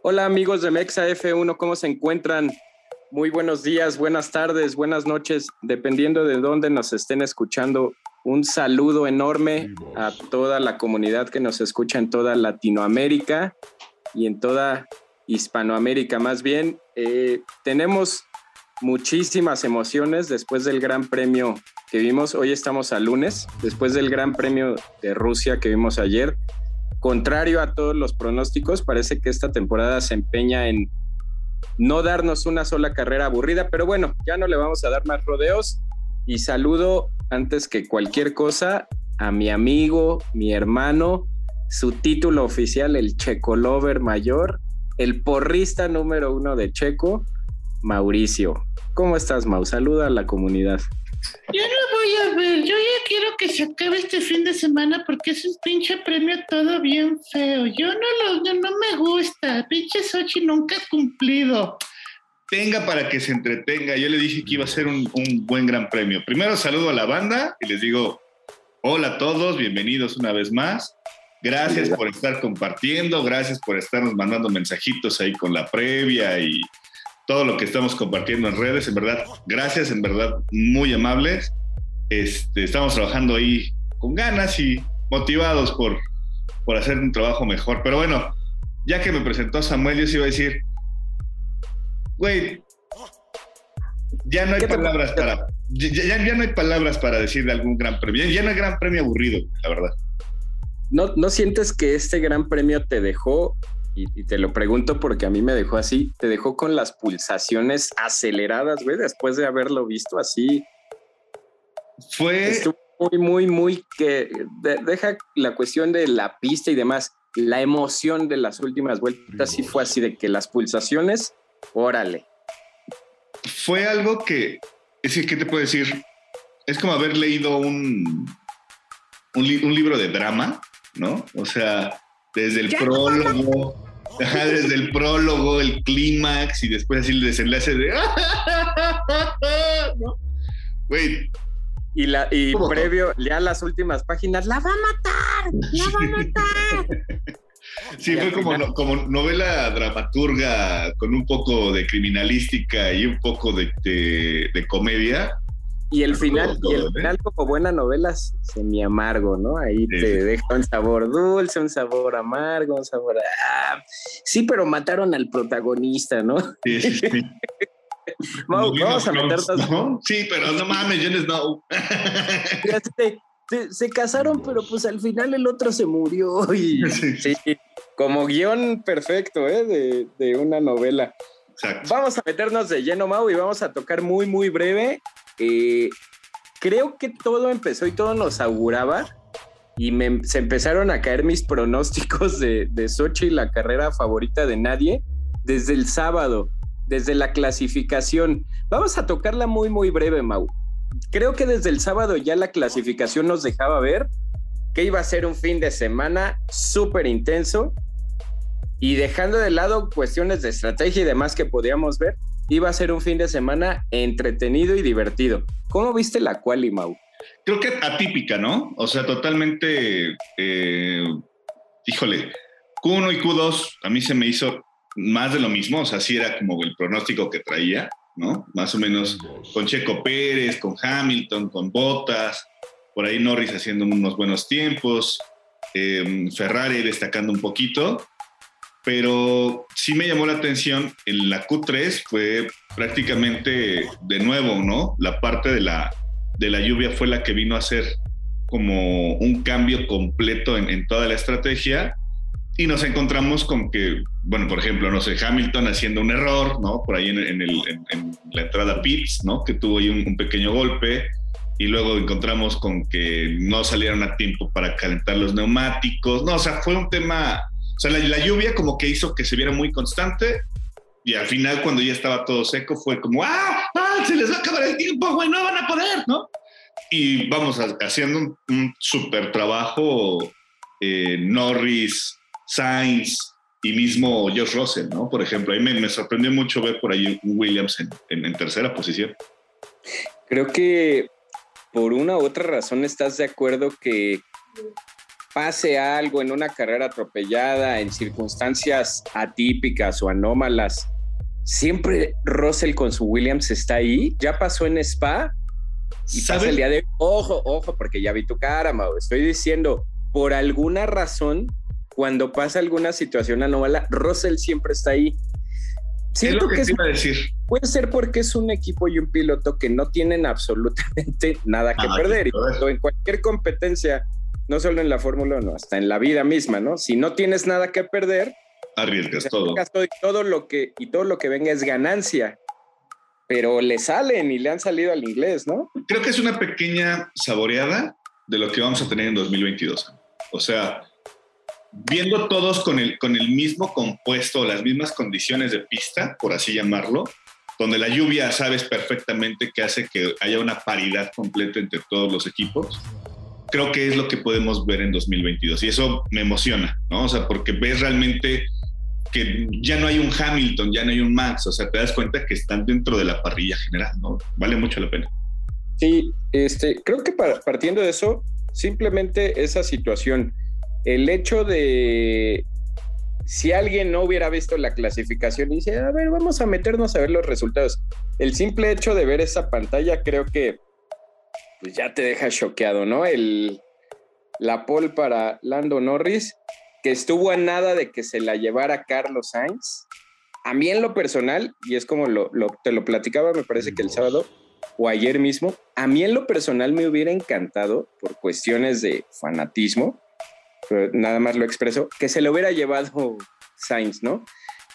Hola amigos de Mexa F1, ¿cómo se encuentran? Muy buenos días, buenas tardes, buenas noches, dependiendo de dónde nos estén escuchando. Un saludo enorme a toda la comunidad que nos escucha en toda Latinoamérica y en toda Hispanoamérica. Más bien, eh, tenemos muchísimas emociones después del Gran Premio que vimos. Hoy estamos a lunes, después del Gran Premio de Rusia que vimos ayer. Contrario a todos los pronósticos, parece que esta temporada se empeña en no darnos una sola carrera aburrida, pero bueno, ya no le vamos a dar más rodeos. Y saludo antes que cualquier cosa a mi amigo, mi hermano, su título oficial, el Checo Lover Mayor, el porrista número uno de Checo, Mauricio. ¿Cómo estás, Mau? Saluda a la comunidad. Yo no voy a ver, yo ya quiero que se acabe este fin de semana porque es un pinche premio todo bien feo. Yo no lo, yo no me gusta. Pinche Sochi nunca ha cumplido. Tenga para que se entretenga. Yo le dije que iba a ser un, un buen gran premio. Primero saludo a la banda y les digo, hola a todos, bienvenidos una vez más. Gracias por estar compartiendo, gracias por estarnos mandando mensajitos ahí con la previa y todo lo que estamos compartiendo en redes. En verdad, gracias, en verdad, muy amables. Este, estamos trabajando ahí con ganas y motivados por, por hacer un trabajo mejor. Pero bueno, ya que me presentó Samuel, yo sí iba a decir, güey, ya no hay palabras para, ya, ya, no hay palabras para decir de algún gran premio. Ya, no hay gran premio aburrido, la verdad. ¿No, ¿No sientes que este gran premio te dejó y, te lo pregunto porque a mí me dejó así, te dejó con las pulsaciones aceleradas, güey, después de haberlo visto así. Fue... Estuvo muy, muy, muy que deja la cuestión de la pista y demás, la emoción de las últimas vueltas sí fue así de que las pulsaciones, órale. Fue algo que, es que, ¿qué te puedo decir? Es como haber leído un, un, un libro de drama, ¿no? O sea, desde el prólogo, desde el prólogo, el clímax y después así el desenlace de. ¿no? Güey. Y, la, y previo, ya las últimas páginas, ¡la va a matar! ¡La va a matar! Sí, fue como, como novela dramaturga con un poco de criminalística y un poco de, de comedia y el final, y el ¿eh? final como buena novela semi amargo, ¿no? Ahí te deja un sabor dulce, un sabor amargo, un sabor. Ah, sí, pero mataron al protagonista, ¿no? Sí, sí, sí. vamos, a meternos. ¿no? Sí, pero no mames, Jon Snow. se, se, casaron, pero pues al final el otro se murió. Y, sí. como guion perfecto, ¿eh? De, de una novela. Exacto. Vamos a meternos de lleno, Mau, y vamos a tocar muy, muy breve eh, creo que todo empezó y todo nos auguraba y se empezaron a caer mis pronósticos de, de Sochi, la carrera favorita de nadie, desde el sábado, desde la clasificación. Vamos a tocarla muy, muy breve, Mau. Creo que desde el sábado ya la clasificación nos dejaba ver que iba a ser un fin de semana súper intenso y dejando de lado cuestiones de estrategia y demás que podíamos ver, iba a ser un fin de semana entretenido y divertido. ¿Cómo viste la quali, Mau? Creo que atípica, ¿no? O sea, totalmente, eh, híjole, Q1 y Q2 a mí se me hizo más de lo mismo, o sea, sí era como el pronóstico que traía, ¿no? Más o menos con Checo Pérez, con Hamilton, con Bottas, por ahí Norris haciendo unos buenos tiempos, eh, Ferrari destacando un poquito, pero sí me llamó la atención en la Q3 fue prácticamente de nuevo, ¿no? La parte de la, de la lluvia fue la que vino a hacer como un cambio completo en, toda la estrategia y nos encontramos con que, bueno, por ejemplo, no sé, Hamilton haciendo un error, ¿no? Por ahí en, el, en la entrada pits, ¿no? Que tuvo ahí un, un, pequeño golpe y luego encontramos con que no salieron a tiempo para calentar los neumáticos, no, o sea, fue un tema o sea, la, lluvia como que hizo que se viera muy constante y al final cuando ya estaba todo seco fue como, ¡ah! ¡ah! Se les va a acabar el tiempo, güey, no van a poder, ¿no? Y vamos haciendo un, un súper trabajo eh, Norris, Sainz y mismo Josh Russell, ¿no? Por ejemplo, ahí me, me sorprendió mucho ver por ahí un Williams en, en tercera posición. Creo que por una u otra razón estás de acuerdo que pase algo en una carrera atropellada, en circunstancias atípicas o anómalas, siempre Russell con su Williams está ahí. Ya pasó en Spa y pasa el día de ojo, ojo, porque ya vi tu cara, Mau. Estoy diciendo, por alguna razón, cuando pasa alguna situación anómala, Russell siempre está ahí. Siento que, iba a decir. Puede ser porque es un equipo y un piloto que no tienen absolutamente nada que perder. Y en cualquier competencia, no solo en la Fórmula 1, hasta en la vida misma, ¿no? Si no tienes nada que perder, arriesgas todo. Y todo lo que y todo lo que venga es ganancia. Pero le salen y le han salido al inglés, ¿no? Creo que es una pequeña saboreada de lo que vamos a tener en 2022. O sea, viendo todos con el, con el mismo compuesto, las mismas condiciones de pista, por así llamarlo, donde la lluvia sabes perfectamente que hace que haya una paridad completa entre todos los equipos, creo que es lo que podemos ver en 2022. Y eso me emociona, ¿no? O sea, porque ves realmente que ya no hay un Hamilton, ya no hay un Max, o sea, te das cuenta que están dentro de la parrilla general, ¿no? Vale mucho la pena. Sí, este, creo que partiendo de eso, simplemente esa situación el hecho de si alguien no hubiera visto la clasificación y dice, a ver, vamos a meternos a ver los resultados. El simple hecho de ver esa pantalla creo que pues ya te deja choqueado, ¿no? El, la pole para Lando Norris, que estuvo a nada de que se la llevara Carlos Sainz. A mí en lo personal, y es como lo, te lo platicaba, me parece que el sábado o ayer mismo, a mí en lo personal me hubiera encantado, por cuestiones de fanatismo, nada más lo expreso, que se lo hubiera llevado Sainz, ¿no?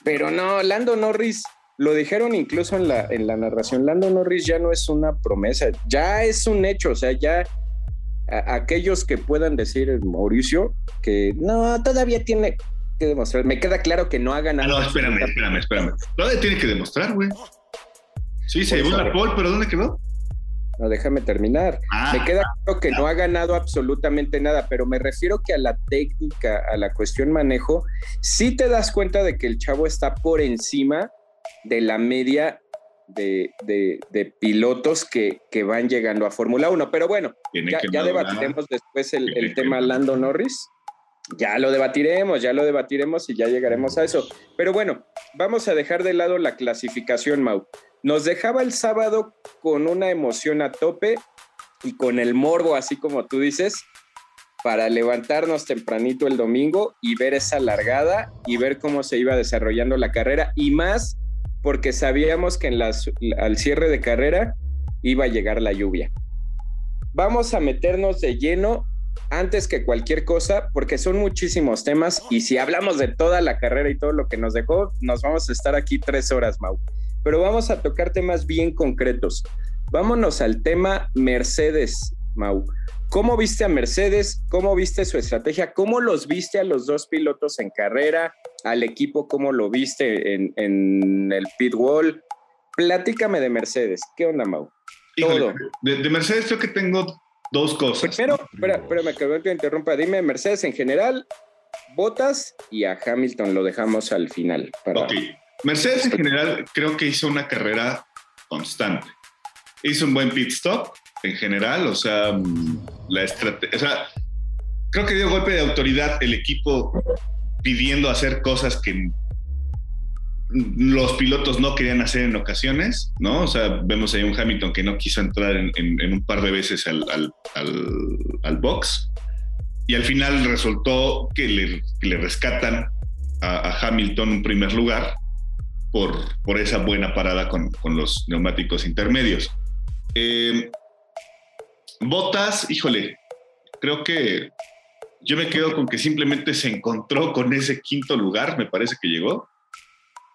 Pero no, Lando Norris, lo dijeron incluso en la, en la narración, Lando Norris ya no es una promesa, ya es un hecho, o sea, ya aquellos que puedan decir, Mauricio, que no, todavía tiene que demostrar, me queda claro que no ha ganado. Ah, no, espérame, espérame, espérame. Todavía tiene que demostrar, güey. Sí, se llevó la pole, pero ¿dónde quedó? No, déjame terminar. me ah. queda claro que no ha ganado absolutamente nada, pero me refiero que a la técnica, a la cuestión manejo, sí te das cuenta de que el chavo está por encima de la media de, pilotos que, van llegando a Fórmula 1. Pero bueno, ya, debatiremos después el, tema Lando Norris. Ya lo debatiremos, ya lo debatiremos y ya llegaremos a eso. Pero bueno, vamos a dejar de lado la clasificación, Mau. Nos dejaba el sábado con una emoción a tope y con el morbo, así como tú dices, para levantarnos tempranito el domingo y ver esa largada y ver cómo se iba desarrollando la carrera y más porque sabíamos que al cierre de carrera iba a llegar la lluvia. Vamos a meternos de lleno antes que cualquier cosa, porque son muchísimos temas y si hablamos de toda la carrera y todo lo que nos dejó, nos vamos a estar aquí tres horas, Mau pero vamos a tocar temas bien concretos. Vámonos al tema Mercedes, Mau. ¿Cómo viste a Mercedes? ¿Cómo viste su estrategia? ¿Cómo los viste a los dos pilotos en carrera? ¿Al equipo cómo lo viste en, el pit wall? Platícame de Mercedes. ¿Qué onda, Mau? Todo. De, Mercedes creo que tengo dos cosas. Pero, espera, espérame que te interrumpa. Dime Mercedes en general, Botas y a Hamilton lo dejamos al final. Para... Mercedes en general creo que hizo una carrera constante. Hizo un buen pit stop en general, o sea, mm, la estrategia, o sea, creo que dio golpe de autoridad el equipo pidiendo hacer cosas que los pilotos no querían hacer en ocasiones, ¿no? O sea, vemos ahí un Hamilton que no quiso entrar en, un par de veces al, al, box y al final resultó que le, rescatan a, Hamilton un primer lugar por, esa buena parada con, los neumáticos intermedios. Eh, Botas, híjole, creo que yo me quedo con que simplemente se encontró con ese quinto lugar, me parece que llegó,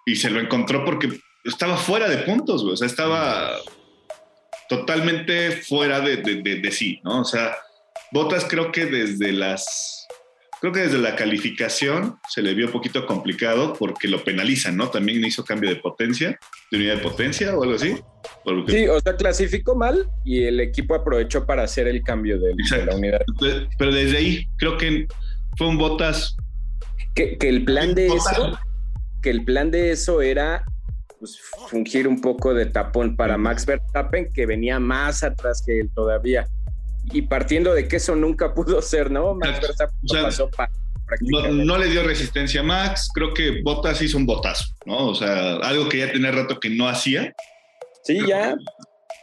y se lo encontró porque estaba fuera de puntos, o sea, estaba totalmente fuera de, de sí, ¿no? O sea, Botas creo que desde las Creo que desde la calificación se le vio un poquito complicado porque lo penalizan, ¿no? También hizo cambio de potencia, de unidad de potencia o algo así. Sí, o sea, clasificó mal y el equipo aprovechó para hacer el cambio de, la unidad. Pero desde ahí creo que fue un botas. Que, el plan de eso, que el plan de eso era pues, fungir un poco de tapón para Max Verstappen, que venía más atrás que él todavía y partiendo de que eso nunca pudo ser, ¿no? Max Verstappen pasó no, le dio resistencia a Max, creo que Bottas hizo un botazo, ¿no? O sea, algo que ya tenía rato que no hacía. Sí, ya.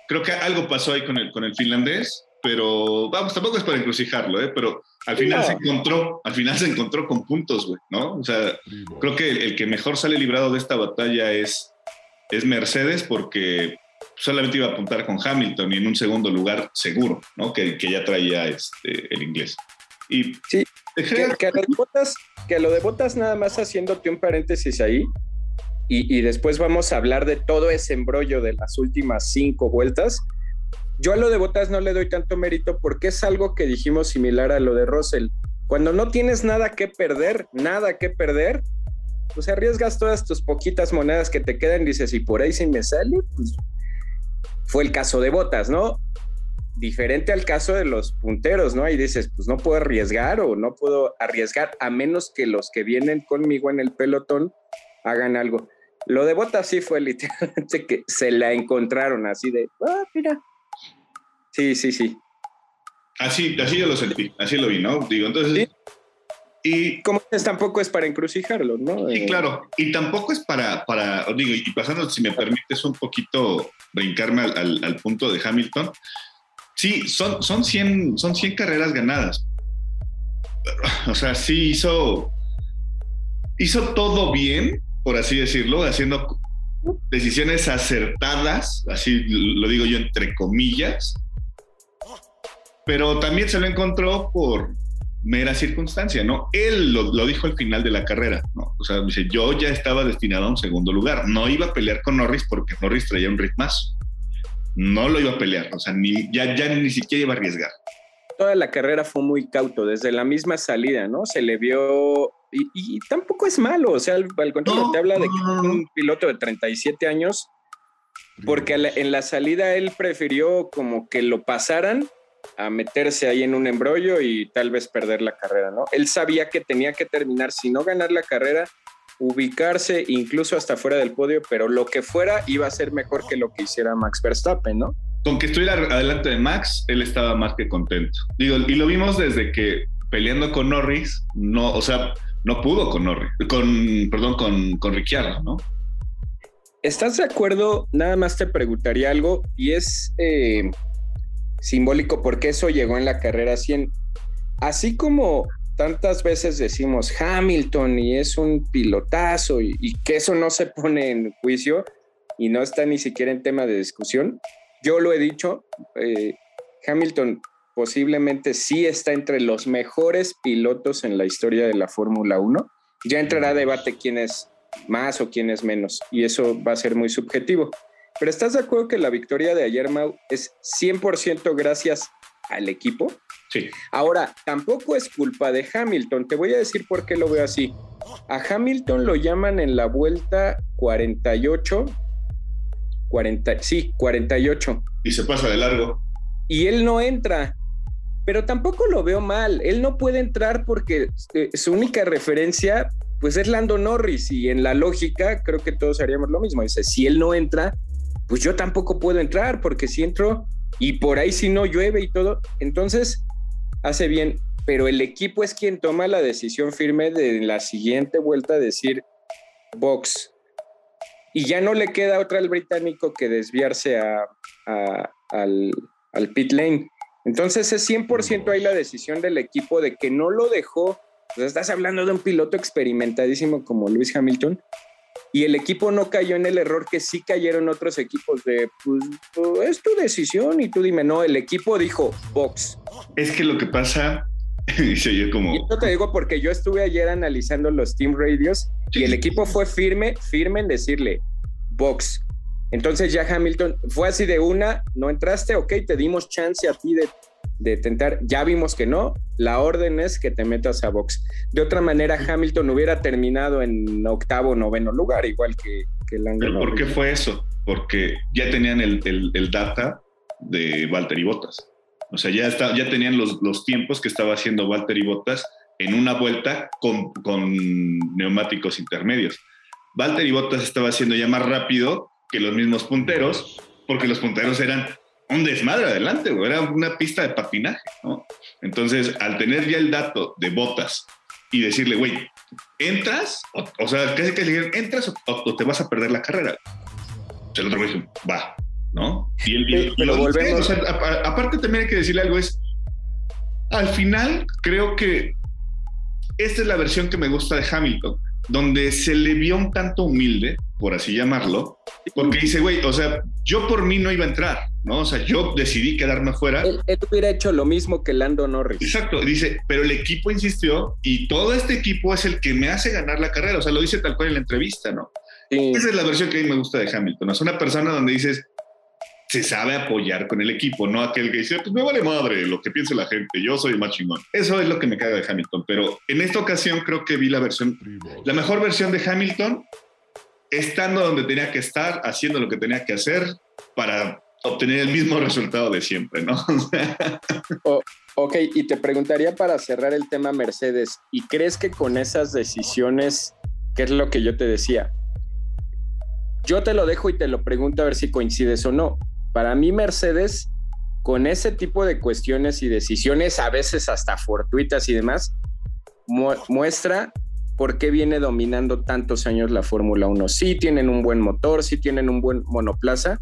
Creo que algo pasó ahí con el, con el finlandés, pero vamos, tampoco es para encrucijarlo, ¿eh? Pero al final se encontró, al final se encontró con puntos, güey, ¿no? O sea, creo que el, que mejor sale librado de esta batalla es, es Mercedes porque solamente iba a apuntar con Hamilton y en un segundo lugar seguro, ¿no? Que, que ya traía este, el inglés. Y sí, que, a lo de botas, que lo de botas nada más haciéndote un paréntesis ahí, y, y, después vamos a hablar de todo ese embrollo de las últimas cinco vueltas. Yo a lo de botas no le doy tanto mérito porque es algo que dijimos similar a lo de Russell. Cuando no tienes nada que perder, nada que perder, pues arriesgas todas tus poquitas monedas que te quedan y dices, y por ahí si me sale, pues fue el caso de botas, ¿no? diferente al caso de los punteros, ¿no? Y dices, pues no puedo arriesgar o no puedo arriesgar a menos que los que vienen conmigo en el pelotón hagan algo. Lo de Bota sí fue literalmente que se la encontraron así de, ah, mira. Sí, sí, sí. Así, así yo lo sentí, así lo vi, ¿no? Digo, entonces... Y como es, tampoco es para encrucijarlo, ¿no? Sí, eh, claro. Y tampoco es para, para, digo, y pasando, si me permites un poquito brincarme al, al punto de Hamilton, Sí, son, son, 100, son 100 carreras ganadas. O sea, sí hizo, hizo todo bien, por así decirlo, haciendo decisiones acertadas, así lo digo yo entre comillas, pero también se lo encontró por mera circunstancia, ¿no? Él lo, lo, dijo al final de la carrera, ¿no? O sea, dice, yo ya estaba destinado a un segundo lugar, no iba a pelear con Norris porque Norris traía un ritmazo no lo iba a pelear, o sea, ni, ya, ya ni siquiera iba a arriesgar. Toda la carrera fue muy cauto, desde la misma salida, ¿no? Se le vio, y, tampoco es malo, o sea, al, contrario, te habla de que un piloto de 37 años, porque en la salida él prefirió como que lo pasaran a meterse ahí en un embrollo y tal vez perder la carrera, ¿no? Él sabía que tenía que terminar, si no ganar la carrera, ubicarse incluso hasta fuera del podio, pero lo que fuera iba a ser mejor que lo que hiciera Max Verstappen, ¿no? Con que estuviera adelante de Max, él estaba más que contento. Digo, y lo vimos desde que peleando con Norris, no, o sea, no pudo con Norris, con, perdón, con, con Ricciardo, ¿no? ¿Estás de acuerdo? Nada más te preguntaría algo y es eh, simbólico porque eso llegó en la carrera 100. Así como tantas veces decimos Hamilton y es un pilotazo y, que eso no se pone en juicio y no está ni siquiera en tema de discusión. Yo lo he dicho, eh, Hamilton posiblemente sí está entre los mejores pilotos en la historia de la Fórmula 1. Ya entrará a debate quién es más o quién es menos y eso va a ser muy subjetivo. Pero ¿estás de acuerdo que la victoria de ayer, Mau, es 100% gracias al equipo? Sí. Ahora, tampoco es culpa de Hamilton. Te voy a decir por qué lo veo así. A Hamilton lo llaman en la vuelta 48. 40, sí, 48. Y se pasa de largo. Y él no entra. Pero tampoco lo veo mal. Él no puede entrar porque eh, su única referencia, pues es Lando Norris. Y en la lógica, creo que todos haríamos lo mismo. Dice, si él no entra, pues yo tampoco puedo entrar porque si entro y por ahí si no llueve y todo, entonces hace bien, pero el equipo es quien toma la decisión firme de la siguiente vuelta decir box. Y ya no le queda otra al británico que desviarse a, al, pit lane. Entonces es 100% ahí la decisión del equipo de que no lo dejó. Estás hablando de un piloto experimentadísimo como Luis Hamilton, y el equipo no cayó en el error que sí cayeron otros equipos de, pues, pues, es tu decisión y tú dime, no, el equipo dijo box. Es que lo que pasa, yo como... Y esto te digo porque yo estuve ayer analizando los team radios y el equipo fue firme, firme en decirle box. Entonces ya Hamilton fue así de una, no entraste, ok, te dimos chance a ti de de tentar, ya vimos que no, la orden es que te metas a box. De otra manera, Hamilton hubiera terminado en octavo o noveno lugar, igual que, que ¿Pero por qué fue eso? Porque ya tenían el, el, data de Valtteri Bottas. O sea, ya, está, ya tenían los, los tiempos que estaba haciendo Valtteri Bottas en una vuelta con, con neumáticos intermedios. Valtteri Bottas estaba haciendo ya más rápido que los mismos punteros, porque los punteros eran un desmadre adelante, güey. Era una pista de patinaje, ¿no? Entonces, al tener ya el dato de botas y decirle, güey, ¿entras? O, sea, casi que le ¿entras o, te vas a perder la carrera? O sea, el otro güey va, ¿no? Y el, pero volvemos. aparte, también hay que decirle algo: es al final, creo que esta es la versión que me gusta de Hamilton, donde se le vio un tanto humilde, por así llamarlo, porque dice, güey, o sea, yo por mí no iba a entrar, ¿no? O sea, yo decidí quedarme fuera. Él, hubiera hecho lo mismo que Lando Norris. Exacto, dice, pero el equipo insistió y todo este equipo es el que me hace ganar la carrera, o sea, lo dice tal cual en la entrevista, ¿no? Esa es la versión que a mí me gusta de Hamilton, es una persona donde dices, se sabe apoyar con el equipo, no aquel que dice, pues me vale madre lo que piense la gente, yo soy más chingón. Eso es lo que me caga de Hamilton, pero en esta ocasión creo que vi la versión, la mejor versión de Hamilton, estando donde tenía que estar, haciendo lo que tenía que hacer para obtener el mismo resultado de siempre, ¿no? ok, y te preguntaría para cerrar el tema Mercedes, ¿y crees que con esas decisiones, qué es lo que yo te decía? Yo te lo dejo y te lo pregunto a ver si coincides o no para mí Mercedes, con ese tipo de cuestiones y decisiones, a veces hasta fortuitas y demás, muestra por qué viene dominando tantos años la Fórmula 1. Sí tienen un buen motor, sí tienen un buen monoplaza,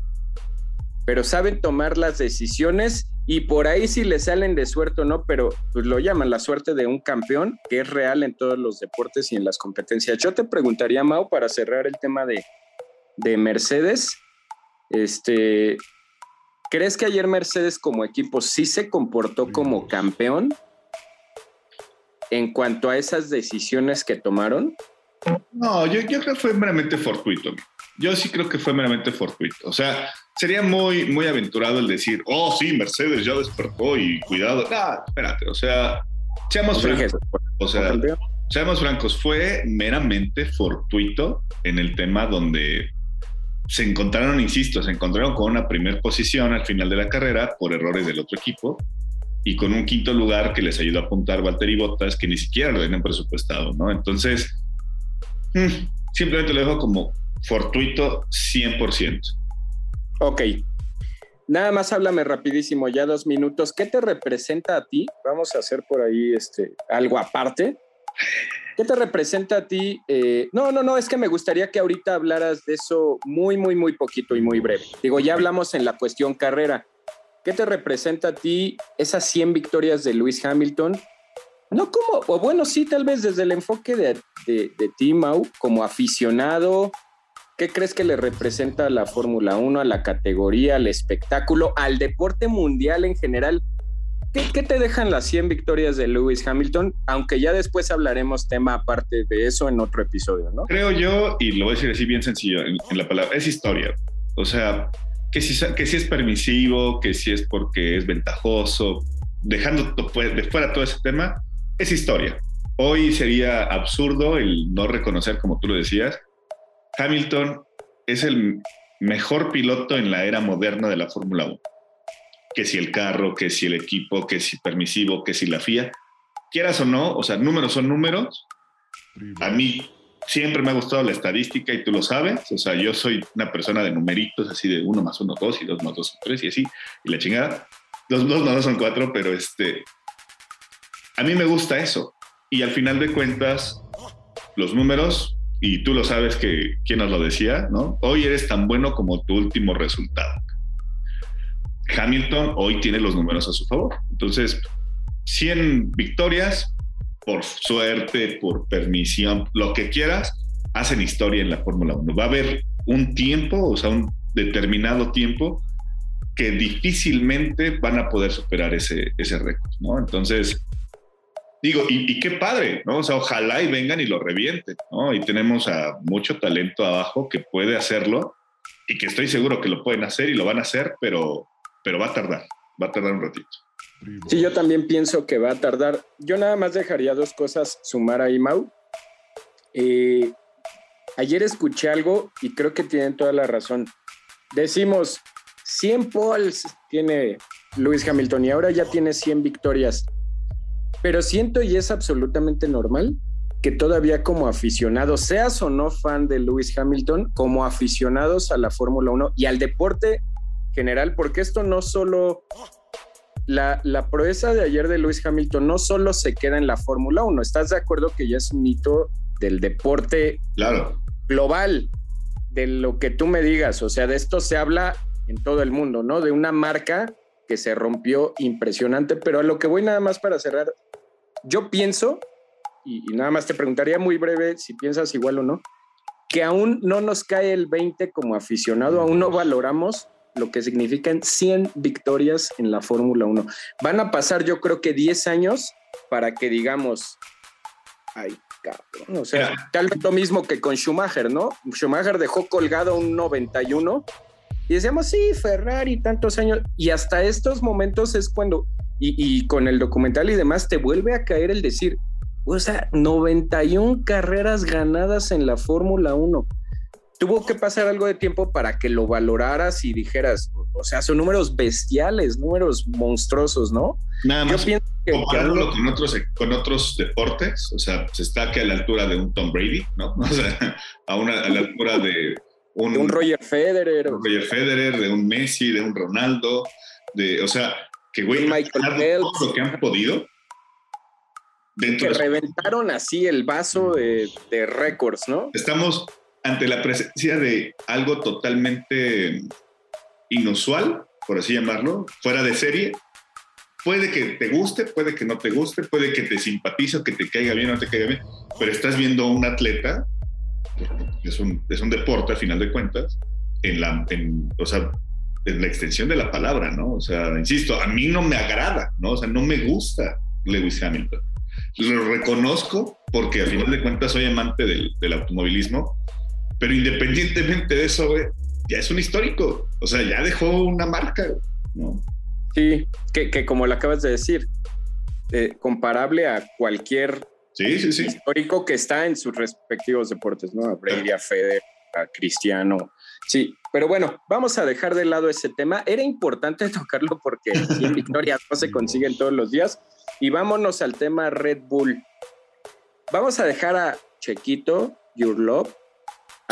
pero saben tomar las decisiones y por ahí si le salen de suerte o no, pero pues lo llaman la suerte de un campeón, que es real en todos los deportes y en las competencias. Yo te preguntaría, Mau, para cerrar el tema de, de Mercedes, este, ¿Crees que ayer Mercedes como equipo sí se comportó como campeón en cuanto a esas decisiones que tomaron? No, yo, creo que fue meramente fortuito. Yo sí creo que fue meramente fortuito. O sea, sería muy, muy aventurado el decir, oh, sí, Mercedes ya despertó y cuidado. No, espérate, o sea, seamos francos. O sea, seamos francos, fue meramente fortuito en el tema donde se encontraron, insisto, se encontraron con una primera posición al final de la carrera por errores del otro equipo y con un quinto lugar que les ayudó a apuntar Valtteri Bottas que ni siquiera lo tenían presupuestado, ¿no? Entonces, mm, simplemente lo dejo como fortuito 100%. Ok. Nada más háblame rapidísimo, ya dos minutos. ¿Qué te representa a ti? Vamos a hacer por ahí este, algo aparte. ¿Qué te representa a ti? Eh, no, no, no, es que me gustaría que ahorita hablaras de eso muy, muy, muy poquito y muy breve. Digo, ya hablamos en la cuestión carrera. ¿Qué te representa a ti esas 100 victorias de Lewis Hamilton? No como, o bueno, sí, tal vez desde el enfoque de, de, ti, Mau, como aficionado, ¿qué crees que le representa a la Fórmula 1, a la categoría, al espectáculo, al deporte mundial en general? ¿Qué, te dejan las 100 victorias de Lewis Hamilton? Aunque ya después hablaremos tema aparte de eso en otro episodio, ¿no? Creo yo, y lo voy a decir así bien sencillo en, la palabra, es historia. O sea, que si, que si es permisivo, que si es porque es ventajoso, dejando de fuera todo ese tema, es historia. Hoy sería absurdo el no reconocer, como tú lo decías, Hamilton es el mejor piloto en la era moderna de la Fórmula 1 que si el carro, que si el equipo, que si permisivo, que si la FIA. Quieras o no, o sea, números son números. A mí siempre me ha gustado la estadística y tú lo sabes. O sea, yo soy una persona de numeritos, así de uno más uno, dos y dos más dos son tres y así, y la chingada. Dos, dos más dos son cuatro, pero este. A mí me gusta eso. Y al final de cuentas, los números, y tú lo sabes que quién nos lo decía, ¿no? Hoy eres tan bueno como tu último resultado. Hamilton hoy tiene los números a su favor. Entonces, 100 victorias, por suerte, por permisión, lo que quieras, hacen historia en la Fórmula 1. Va a haber un tiempo, o sea, un determinado tiempo, que difícilmente van a poder superar ese, ese récord, ¿no? Entonces, digo, y, qué padre, ¿no? O sea, ojalá y vengan y lo revienten, ¿no? Y tenemos a mucho talento abajo que puede hacerlo y que estoy seguro que lo pueden hacer y lo van a hacer, pero pero va a tardar, va a tardar un ratito. Sí, yo también pienso que va a tardar. Yo nada más dejaría dos cosas sumar ahí, Mau. Eh, ayer escuché algo y creo que tienen toda la razón. Decimos, 100 poles tiene Lewis Hamilton y ahora ya tiene 100 victorias. Pero siento y es absolutamente normal que todavía como aficionados, seas o no fan de Lewis Hamilton, como aficionados a la Fórmula 1 y al deporte general, porque esto no solo, la, la proeza de ayer de Lewis Hamilton no solo se queda en la Fórmula 1, ¿estás de acuerdo que ya es un hito del deporte Claro. global? De lo que tú me digas, o sea, de esto se habla en todo el mundo, ¿no? De una marca que se rompió impresionante, pero a lo que voy nada más para cerrar, yo pienso, y, y nada más te preguntaría muy breve si piensas igual o no, que aún no nos cae el 20 como aficionado, aún no valoramos lo que significan 100 victorias en la Fórmula 1. Van a pasar yo creo que 10 años para que digamos, ay, cabrón, o sea, Mira. tal vez lo mismo que con Schumacher, ¿no? Schumacher dejó colgado un 91 y decíamos, sí, Ferrari, tantos años, y hasta estos momentos es cuando, y, y con el documental y demás, te vuelve a caer el decir, o sea, 91 carreras ganadas en la Fórmula 1. Tuvo que pasar algo de tiempo para que lo valoraras y dijeras, o sea, son números bestiales, números monstruosos, ¿no? Nada Yo más pienso que, comparándolo con otros, con otros deportes, o sea, se está que a la altura de un Tom Brady, ¿no? O sea, a, una, a la altura de un, de un Roger Federer, un Roger Federer, de un Messi, de un Ronaldo, de, o sea, que güey, Michael Phelps. lo que han podido que de reventaron así el vaso de, de récords, ¿no? estamos ante la presencia de algo totalmente inusual, por así llamarlo, fuera de serie. Puede que te guste, puede que no te guste, puede que te simpatice o que te caiga bien o no te caiga bien, pero estás viendo un atleta, es un, es un deporte a final de cuentas, en la, en, o sea, en la extensión de la palabra, ¿no? O sea, insisto, a mí no me agrada, ¿no? O sea, no me gusta Lewis Hamilton. Lo reconozco porque a final de cuentas soy amante del, del automovilismo, pero independientemente de eso, güey, ya es un histórico. O sea, ya dejó una marca, ¿no? Sí, que, que como lo acabas de decir, eh, comparable a cualquier Sí, sí, sí. histórico que está en sus respectivos deportes, ¿no? A Brady, a Federer, a Cristiano. Sí, pero bueno, vamos a dejar de lado ese tema. Era importante tocarlo porque 100 victorias no se consiguen todos los días. Y vámonos al tema Red Bull. Vamos a dejar a Chequito, Your Love,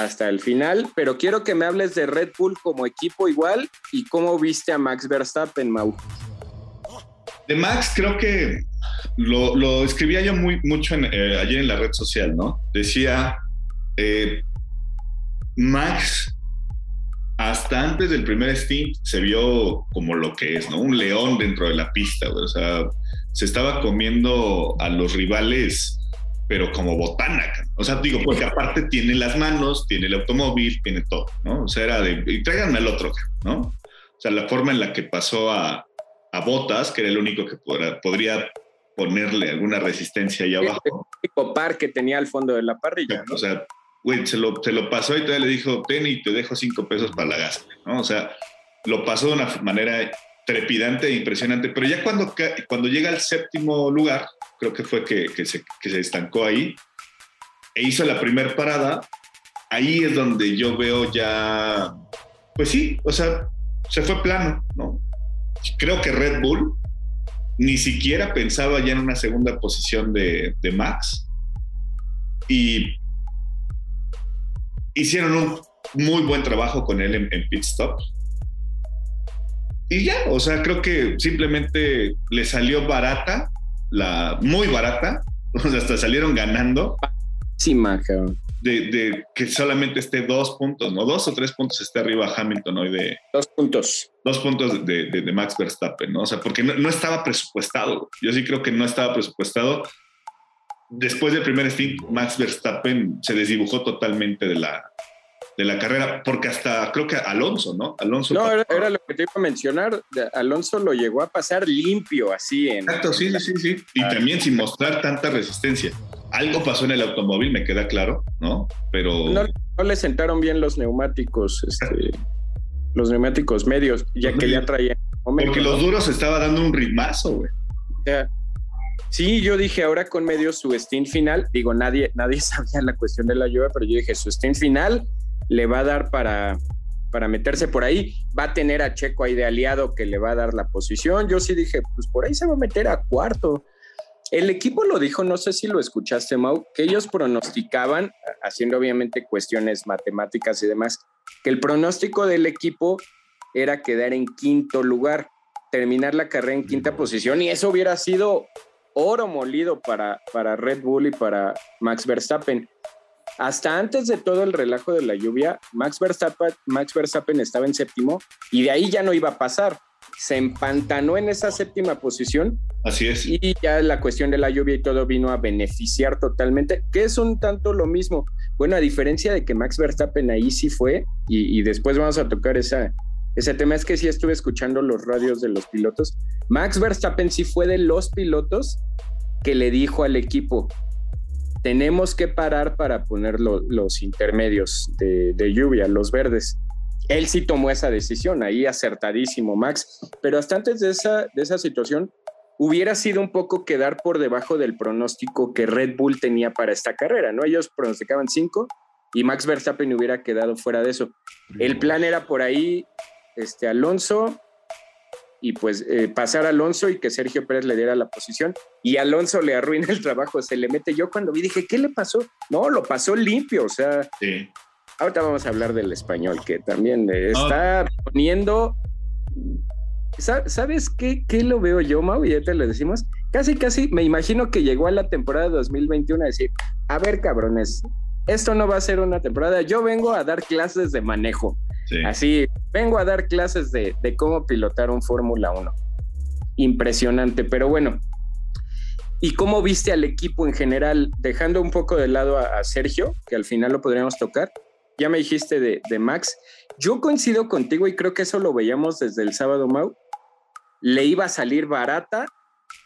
hasta el final, pero quiero que me hables de Red Bull como equipo igual y cómo viste a Max Verstappen, Mau. De Max, creo que lo, escribía yo muy, mucho en, eh, ayer en la red social, ¿no? Decía, eh, Max, hasta antes del primer stint, se vio como lo que es, ¿no? Un león dentro de la pista, güey. O sea, se estaba comiendo a los rivales, pero como botana. O sea, digo, porque aparte tiene las manos, tiene el automóvil, tiene todo, ¿no? O sea, era de, y tráiganme al otro, ¿no? O sea, la forma en la que pasó a, a Botas, que era el único que podrá- podría ponerle alguna resistencia ahí abajo. El único par que tenía al fondo de la parrilla, ¿no? O sea, güey, se lo, se lo pasó y todavía le dijo, ten y te dejo cinco pesos para la gas, ¿no? O sea, lo pasó de una manera trepidante e impresionante, pero ya cuando, cuando llega al séptimo lugar, creo que fue que, que se, que se estancó ahí, e hizo la primera parada, ahí es donde yo veo ya, pues sí, o sea, se fue plano, ¿no? Creo que Red Bull ni siquiera pensaba ya en una segunda posición de, de Max y hicieron un muy buen trabajo con él en, en pit stop. Y ya, o sea, creo que simplemente le salió barata, la, muy barata, o sea, hasta salieron ganando Sí, cabrón. de, de que solamente esté dos puntos, ¿no? Dos o tres puntos esté arriba Hamilton hoy de Dos puntos. dos puntos de, de- de Max Verstappen, ¿no? O sea, porque no, no estaba presupuestado. Yo sí creo que no estaba presupuestado. Después del primer stint, Max Verstappen se desdibujó totalmente de la, de la carrera, porque hasta creo que Alonso, ¿no? Alonso. No, era, era lo que te iba a mencionar. Alonso lo llegó a pasar limpio así en. Exacto, sí, sí, sí, sí. Y también sin mostrar tanta resistencia. Algo pasó en el automóvil, me queda claro, ¿no? Pero No, no le sentaron bien los neumáticos, este, los neumáticos medios, ya que ya traían. porque los duros estaba dando un ritmazo, güey. O sea, sí, yo dije ahora con medio su stint final, digo, nadie, nadie sabía la cuestión de la lluvia, pero yo dije su stint final le va a dar para, para meterse por ahí, va a tener a Checo ahí de aliado que le va a dar la posición. Yo sí dije, pues por ahí se va a meter a cuarto. El equipo lo dijo, no sé si lo escuchaste, Mau, que ellos pronosticaban, haciendo obviamente cuestiones matemáticas y demás, que el pronóstico del equipo era quedar en quinto lugar, terminar la carrera en quinta posición y eso hubiera sido oro molido para, para Red Bull y para Max Verstappen. Hasta antes de todo el relajo de la lluvia, Max Verstappen, Max Verstappen estaba en séptimo y de ahí ya no iba a pasar. Se empantanó en esa séptima posición. Así es. Y ya la cuestión de la lluvia y todo vino a beneficiar totalmente, que es un tanto lo mismo. Bueno, a diferencia de que Max Verstappen ahí sí fue, y, y después vamos a tocar esa, ese tema, es que sí estuve escuchando los radios de los pilotos. Max Verstappen sí fue de los pilotos que le dijo al equipo, tenemos que parar para poner los intermedios de, lluvia, los verdes. Él sí tomó esa decisión, ahí acertadísimo Max, pero hasta antes de esa, de esa situación hubiera sido un poco quedar por debajo del pronóstico que Red Bull tenía para esta carrera, ¿no? Ellos pronosticaban cinco y Max Verstappen hubiera quedado fuera de eso. El plan era por ahí, este Alonso, y pues eh, pasar a Alonso y que Sergio Pérez le diera la posición y Alonso le arruina el trabajo, se le mete. Yo cuando vi dije, ¿qué le pasó? No, lo pasó limpio, o sea. Sí. Ahorita vamos a hablar del español, que también está poniendo. ¿Sabes qué, qué lo veo yo, Mau? Y te lo decimos. Casi, casi me imagino que llegó a la temporada 2021 a decir: A ver, cabrones, esto no va a ser una temporada. Yo vengo a dar clases de manejo. Así, vengo a dar clases de, cómo pilotar un Fórmula 1. Impresionante, pero bueno. ¿Y cómo viste al equipo en general, dejando un poco de lado a, Sergio, que al final lo podríamos tocar? Ya me dijiste de, Max. Yo coincido contigo y creo que eso lo veíamos desde el sábado, Mau. Le iba a salir barata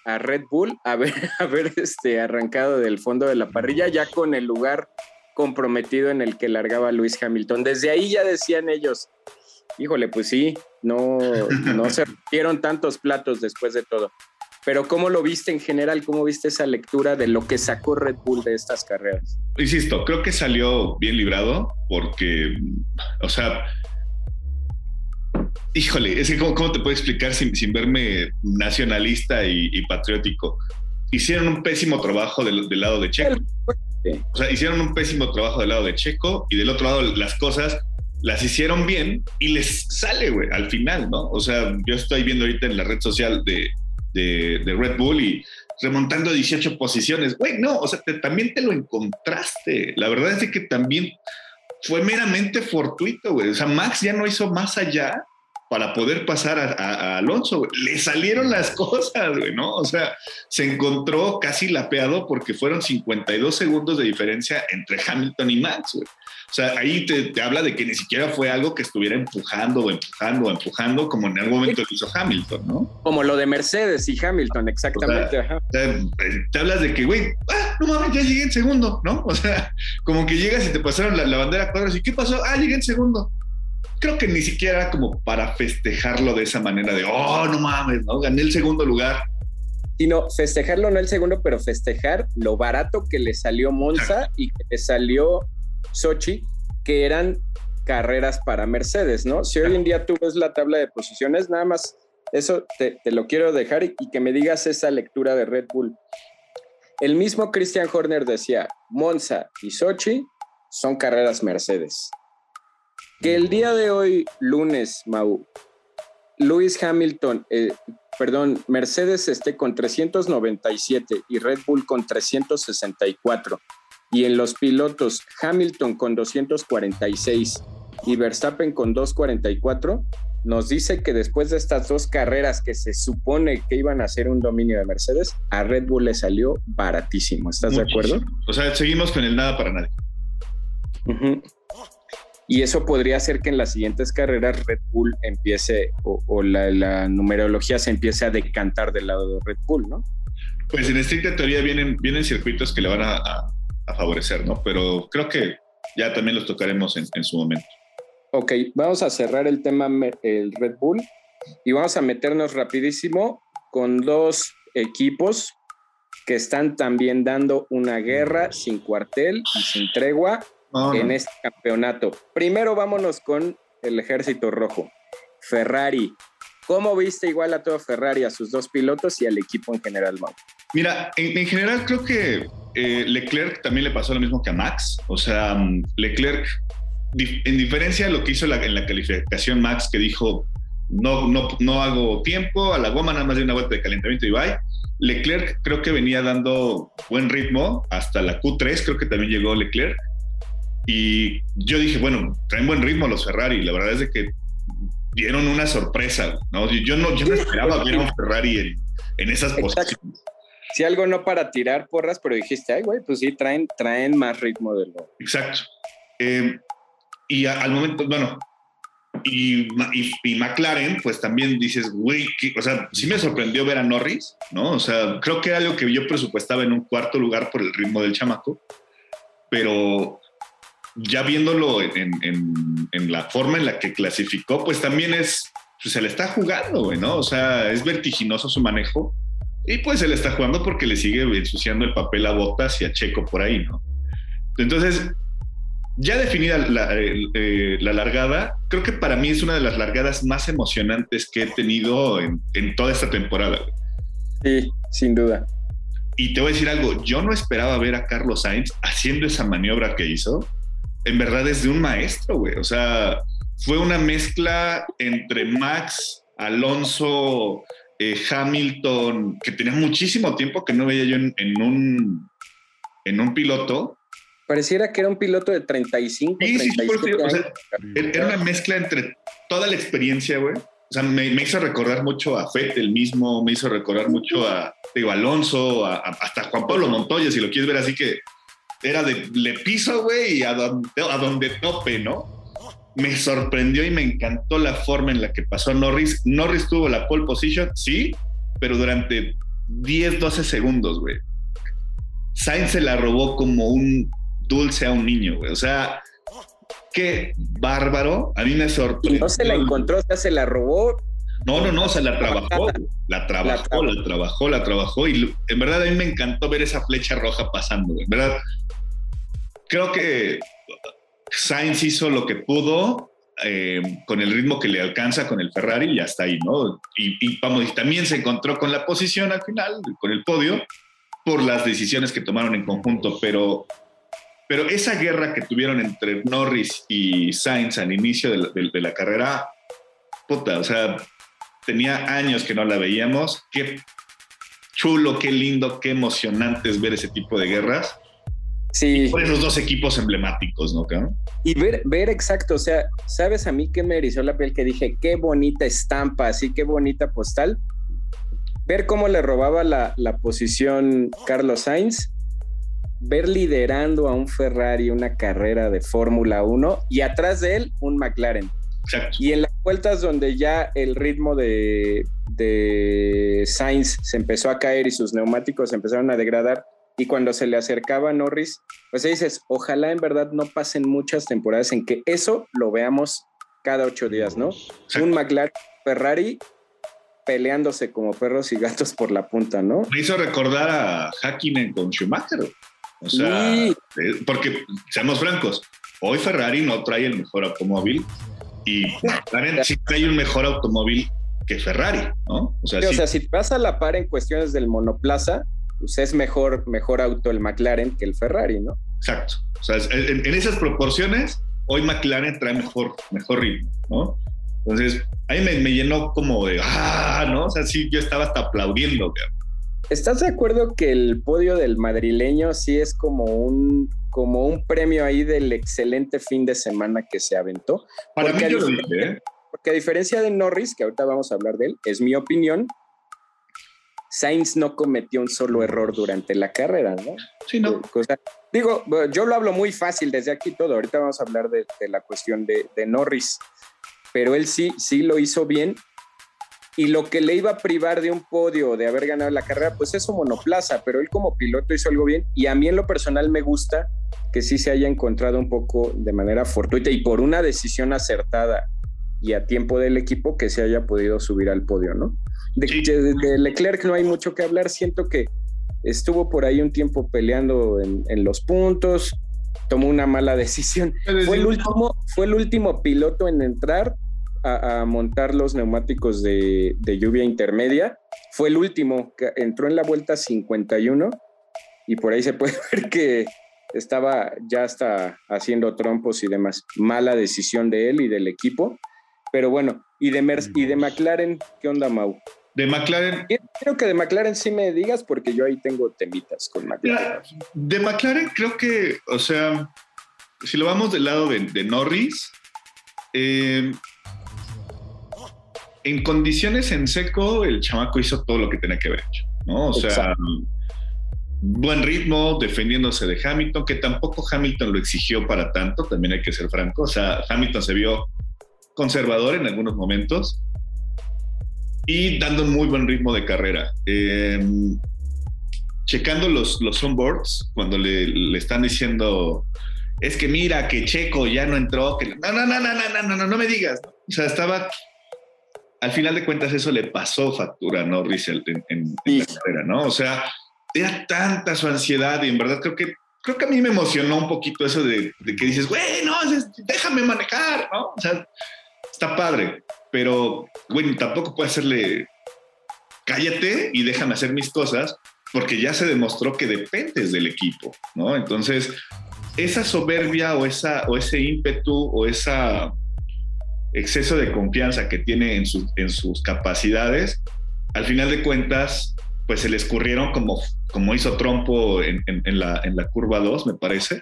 a Red Bull haber, haber este, arrancado del fondo de la parrilla ya con el lugar comprometido en el que largaba Luis Hamilton. Desde ahí ya decían ellos, híjole, pues sí, no, no se rompieron tantos platos después de todo. Pero ¿cómo lo viste en general? ¿Cómo viste esa lectura de lo que sacó Red Bull de estas carreras? Insisto, creo que salió bien librado porque, o sea, híjole, es que ¿cómo, te puedo explicar sin, verme nacionalista y, patriótico? Hicieron un pésimo trabajo del, del lado de Checo. O sea, hicieron un pésimo trabajo del lado de Checo y del otro lado las cosas las hicieron bien y les sale, güey, al final, ¿no? O sea, yo estoy viendo ahorita en la red social de, Red Bull y remontando 18 posiciones. Güey, no, o sea, también te lo encontraste. La verdad es que también fue meramente fortuito, güey. O sea, Max ya no hizo más allá para poder pasar a, Alonso. Le salieron las cosas, güey, ¿no? O sea, se encontró casi lapeado porque fueron 52 segundos de diferencia entre Hamilton y Max, güey. O sea, ahí te, habla de que ni siquiera fue algo que estuviera empujando o empujando o empujando como en algún momento lo hizo Hamilton, ¿no? Como lo de Mercedes y Hamilton, exactamente. te, hablas de que, güey, ah, no mames, ya llegué en segundo, ¿no? O sea, como que llegas y te pasaron la, la bandera cuadros y ¿qué pasó? Ah, llegué en segundo creo que ni siquiera como para festejarlo de esa manera de, oh, no mames, ¿no? Gané el segundo lugar. Sino festejarlo no el segundo, pero festejar lo barato que le salió Monza y que le salió Sochi, que eran carreras para Mercedes, ¿no? Si hoy en día tú ves la tabla de posiciones, nada más eso te, te lo quiero dejar y, y, que me digas esa lectura de Red Bull. El mismo Christian Horner decía, Monza y Sochi son carreras Mercedes. Que el día de hoy, lunes, Mau, Lewis Hamilton, eh, perdón, Mercedes esté con 397 y Red Bull con 364. Y en los pilotos, Hamilton con 246 y Verstappen con 244, nos dice que después de estas dos carreras que se supone que iban a ser un dominio de Mercedes, a Red Bull le salió baratísimo. ¿Estás de acuerdo? O sea, seguimos con el nada para nadie y eso podría hacer que en las siguientes carreras Red Bull empiece o, la, numerología se empiece a decantar del lado de Red Bull, ¿no? Pues en estricta teoría vienen, vienen circuitos que le van a, favorecer, ¿no? Pero creo que ya también los tocaremos en, su momento. Ok, vamos a cerrar el tema el Red Bull y vamos a meternos rapidísimo con dos equipos que están también dando una guerra sin cuartel y sin tregua en este campeonato. Primero vámonos con el ejército rojo. Ferrari. ¿Cómo viste igual a todo Ferrari, a sus dos pilotos y al equipo en general, Mau? Mira, en, general creo que eh, Leclerc también le pasó lo mismo que a Max. O sea, mm, Leclerc, en diferencia de lo que hizo en la calificación Max, que dijo, no, no, no hago tiempo, a la goma nada más de una vuelta de calentamiento y bye. Leclerc creo que venía dando buen ritmo hasta la Q3, creo que también llegó Leclerc. Y yo dije, bueno, traen buen ritmo los Ferrari. La verdad es de que dieron una sorpresa, ¿no? Yo no, yo no esperaba ver a un Ferrari en, en esas posiciones. Si algo no para tirar porras, pero dijiste, ay, güey, pues sí, traen, traen más ritmo de lo. Exacto. Eh, y al momento, bueno, y, y, McLaren, pues también dices, güey, o sea, sí me sorprendió ver a Norris, ¿no? O sea, creo que era algo que yo presupuestaba en un cuarto lugar por el ritmo del chamaco, pero ya viéndolo en, en, en la forma en la que clasificó, pues también es, pues se le está jugando, güey, ¿no? O sea, es vertiginoso su manejo y pues se le está jugando porque le sigue ensuciando el papel a Botas y a Checo por ahí, ¿no? Entonces, ya definida eh, la, largada, creo que para mí es una de las largadas más emocionantes que he tenido en, toda esta temporada. Sí, sin duda. Y te voy a decir algo, yo no esperaba ver a Carlos Sainz haciendo esa maniobra que hizo. En verdad es de un maestro, güey. O sea, fue una mezcla entre Max, Alonso, eh, Hamilton, que tenía muchísimo tiempo que no veía yo en, un, en un piloto Pareciera que era un piloto de 35, sí, sí, era una mezcla entre toda la experiencia, güey. O sea, me, hizo recordar mucho a el mismo, me hizo recordar mucho a Diego Alonso, hasta Juan Pablo Montoya, si lo quieres ver así que era de le piso, güey, y a donde, a donde tope, ¿no? Me sorprendió y me encantó la forma en la que pasó Norris. Norris tuvo la pole position, sí, pero durante 10, 12 segundos, güey. Sainz se la robó como un dulce a un niño, güey. O sea, qué bárbaro. A mí me sorprendió. no se la encontró, o sea, se la robó. No, no, no, o sea, la trabajó, la trabajó, la, trabajó, la trabajó. Y en verdad a mí me encantó ver esa flecha roja pasando, güey. En verdad, creo que Sainz hizo lo que pudo. Eh, con el ritmo que le alcanza con el Ferrari y hasta ahí, ¿no? Y, y, vamos, también se encontró con la posición al final, con el podio, por las decisiones que tomaron en conjunto, pero pero esa guerra que tuvieron entre Norris y Sainz al inicio de la, carrera, puta, o sea, tenía años que no la veíamos. Qué chulo, qué lindo, qué emocionante es ver ese tipo de guerras. Sí. por esos dos equipos emblemáticos, ¿no? Y ver, ver exacto, o sea, ¿sabes a mí qué me erizó la piel? Que dije, qué bonita estampa, así, qué bonita postal. Ver cómo le robaba la, la posición Carlos Sainz ver liderando a un Ferrari una carrera de Fórmula 1 y atrás de él un McLaren. Y en las vueltas donde ya el ritmo de, de Sainz se empezó a caer y sus neumáticos empezaron a degradar, y cuando se le acercaba a Norris, pues dices, ojalá en verdad no pasen muchas temporadas en que eso lo veamos cada ocho días, ¿no? Un McLaren Ferrari peleándose como perros y gatos por la punta, ¿no? Me hizo recordar a Hakkinen con Schumacher. O sea, eh, porque seamos francos, hoy Ferrari no trae el mejor automóvil y McLaren sí trae un mejor automóvil que Ferrari, ¿no? O sea, o sea, si vas a la par en cuestiones del monoplaza, pues es mejor, mejor auto el McLaren que el Ferrari, ¿no? Exacto. O sea, en, esas proporciones, hoy McLaren trae mejor, mejor ritmo, ¿no? Entonces, ahí me, me, llenó como de, ah, ¿no? O sea, sí, yo estaba hasta aplaudiendo, ¿Estás de acuerdo que el podio del madrileño sí es como un, como un premio ahí del excelente fin de semana que se aventó? Para porque mí yo lo dije, ¿eh? Porque a diferencia de Norris, que ahorita vamos a hablar de él, es mi opinión, Sainz no cometió un solo error durante la carrera, ¿no? Sí, no. digo, yo lo hablo muy fácil desde aquí todo, ahorita vamos a hablar de, la cuestión de, de Norris, pero él sí, sí lo hizo bien. Y lo que le iba a privar de un podio, de haber ganado la carrera, pues es su monoplaza, pero él como piloto hizo algo bien. Y a mí en lo personal me gusta que sí se haya encontrado un poco de manera fortuita y por una decisión acertada y a tiempo del equipo que se haya podido subir al podio, ¿no? De, Leclerc no hay mucho que hablar, siento que estuvo por ahí un tiempo peleando en, en los puntos, tomó una mala decisión. Fue el, último, fue el último piloto en entrar a, montar los neumáticos de, lluvia intermedia. Fue el último, que entró en la vuelta 51 y por ahí se puede ver que estaba ya hasta haciendo trompos y demás. Mala decisión de él y del equipo. Pero bueno, Y de, y de McLaren, ¿qué onda, Mau? De McLaren. Quiero que de McLaren sí me digas porque yo ahí tengo temitas con McLaren. De McLaren creo que, o sea, si lo vamos del lado de, Norris, eh, en condiciones en seco, el chamaco hizo todo lo que tenía que haber hecho, ¿no? O sea, buen ritmo, defendiéndose de Hamilton, que tampoco Hamilton lo exigió para tanto, también hay que ser franco. O sea, Hamilton se vio conservador en algunos momentos y dando un muy buen ritmo de carrera. Em, checando los, los onboards, cuando le, le, están diciendo, es que mira, que Checo ya no entró, que no, no, no, no, no, no, no, no me digas. O sea, estaba, al final de cuentas eso le pasó factura a Norris en, en, la carrera, ¿no? O sea, era tanta su ansiedad y en verdad creo que, creo que a mí me emocionó un poquito eso de, de que dices, güey, no, déjame manejar, ¿no? O sea, está padre pero, bueno, tampoco puede hacerle, cállate y déjame hacer mis cosas, porque ya se demostró que dependes del equipo, ¿no? Entonces, esa soberbia o, esa, o ese ímpetu o ese exceso de confianza que tiene en, en sus capacidades, al final de cuentas, pues se le escurrieron como, como hizo Trompo en, en, la, en la curva 2, me parece,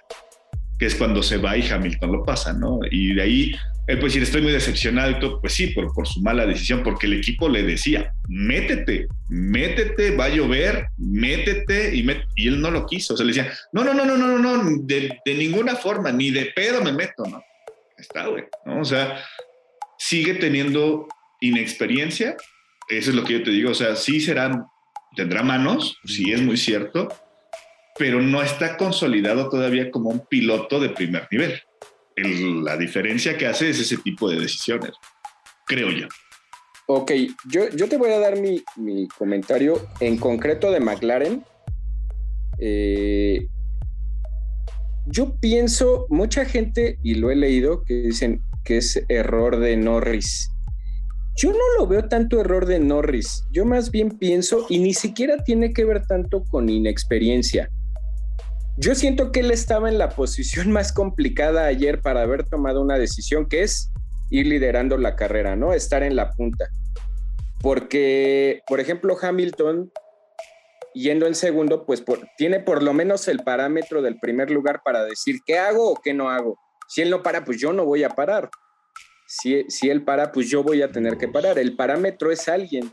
que es cuando se va y Hamilton lo pasa, ¿no? Y de ahí él puede decir, estoy muy decepcionado y todo, pues sí, por, por su mala decisión, porque el equipo le decía, métete, métete, va a llover, métete, y, y él no lo quiso, o sea, le decía, no, no, no, no, no, no, no de, de ninguna forma, ni de pedo me meto, ¿no? Está, güey, ¿no? O sea, sigue teniendo inexperiencia, eso es lo que yo te digo, o sea, sí será, tendrá manos, sí es muy cierto, pero no está consolidado todavía como un piloto de primer nivel la diferencia que hace es ese tipo de decisiones, creo yo. Ok, yo, yo te voy a dar mi, comentario en concreto de McLaren. Eh, yo pienso, mucha gente, y lo he leído, que dicen que es error de Norris. Yo no lo veo tanto error de Norris. Yo más bien pienso, y ni siquiera tiene que ver tanto con inexperiencia. Yo siento que él estaba en la posición más complicada ayer para haber tomado una decisión que es ir liderando la carrera, ¿no? Estar en la punta. Porque, por ejemplo, Hamilton, yendo en segundo, pues tiene por lo menos el parámetro del primer lugar para decir qué hago o qué no hago. Si él no para, pues yo no voy a parar. Si, si él para, pues yo voy a tener que parar. El parámetro es alguien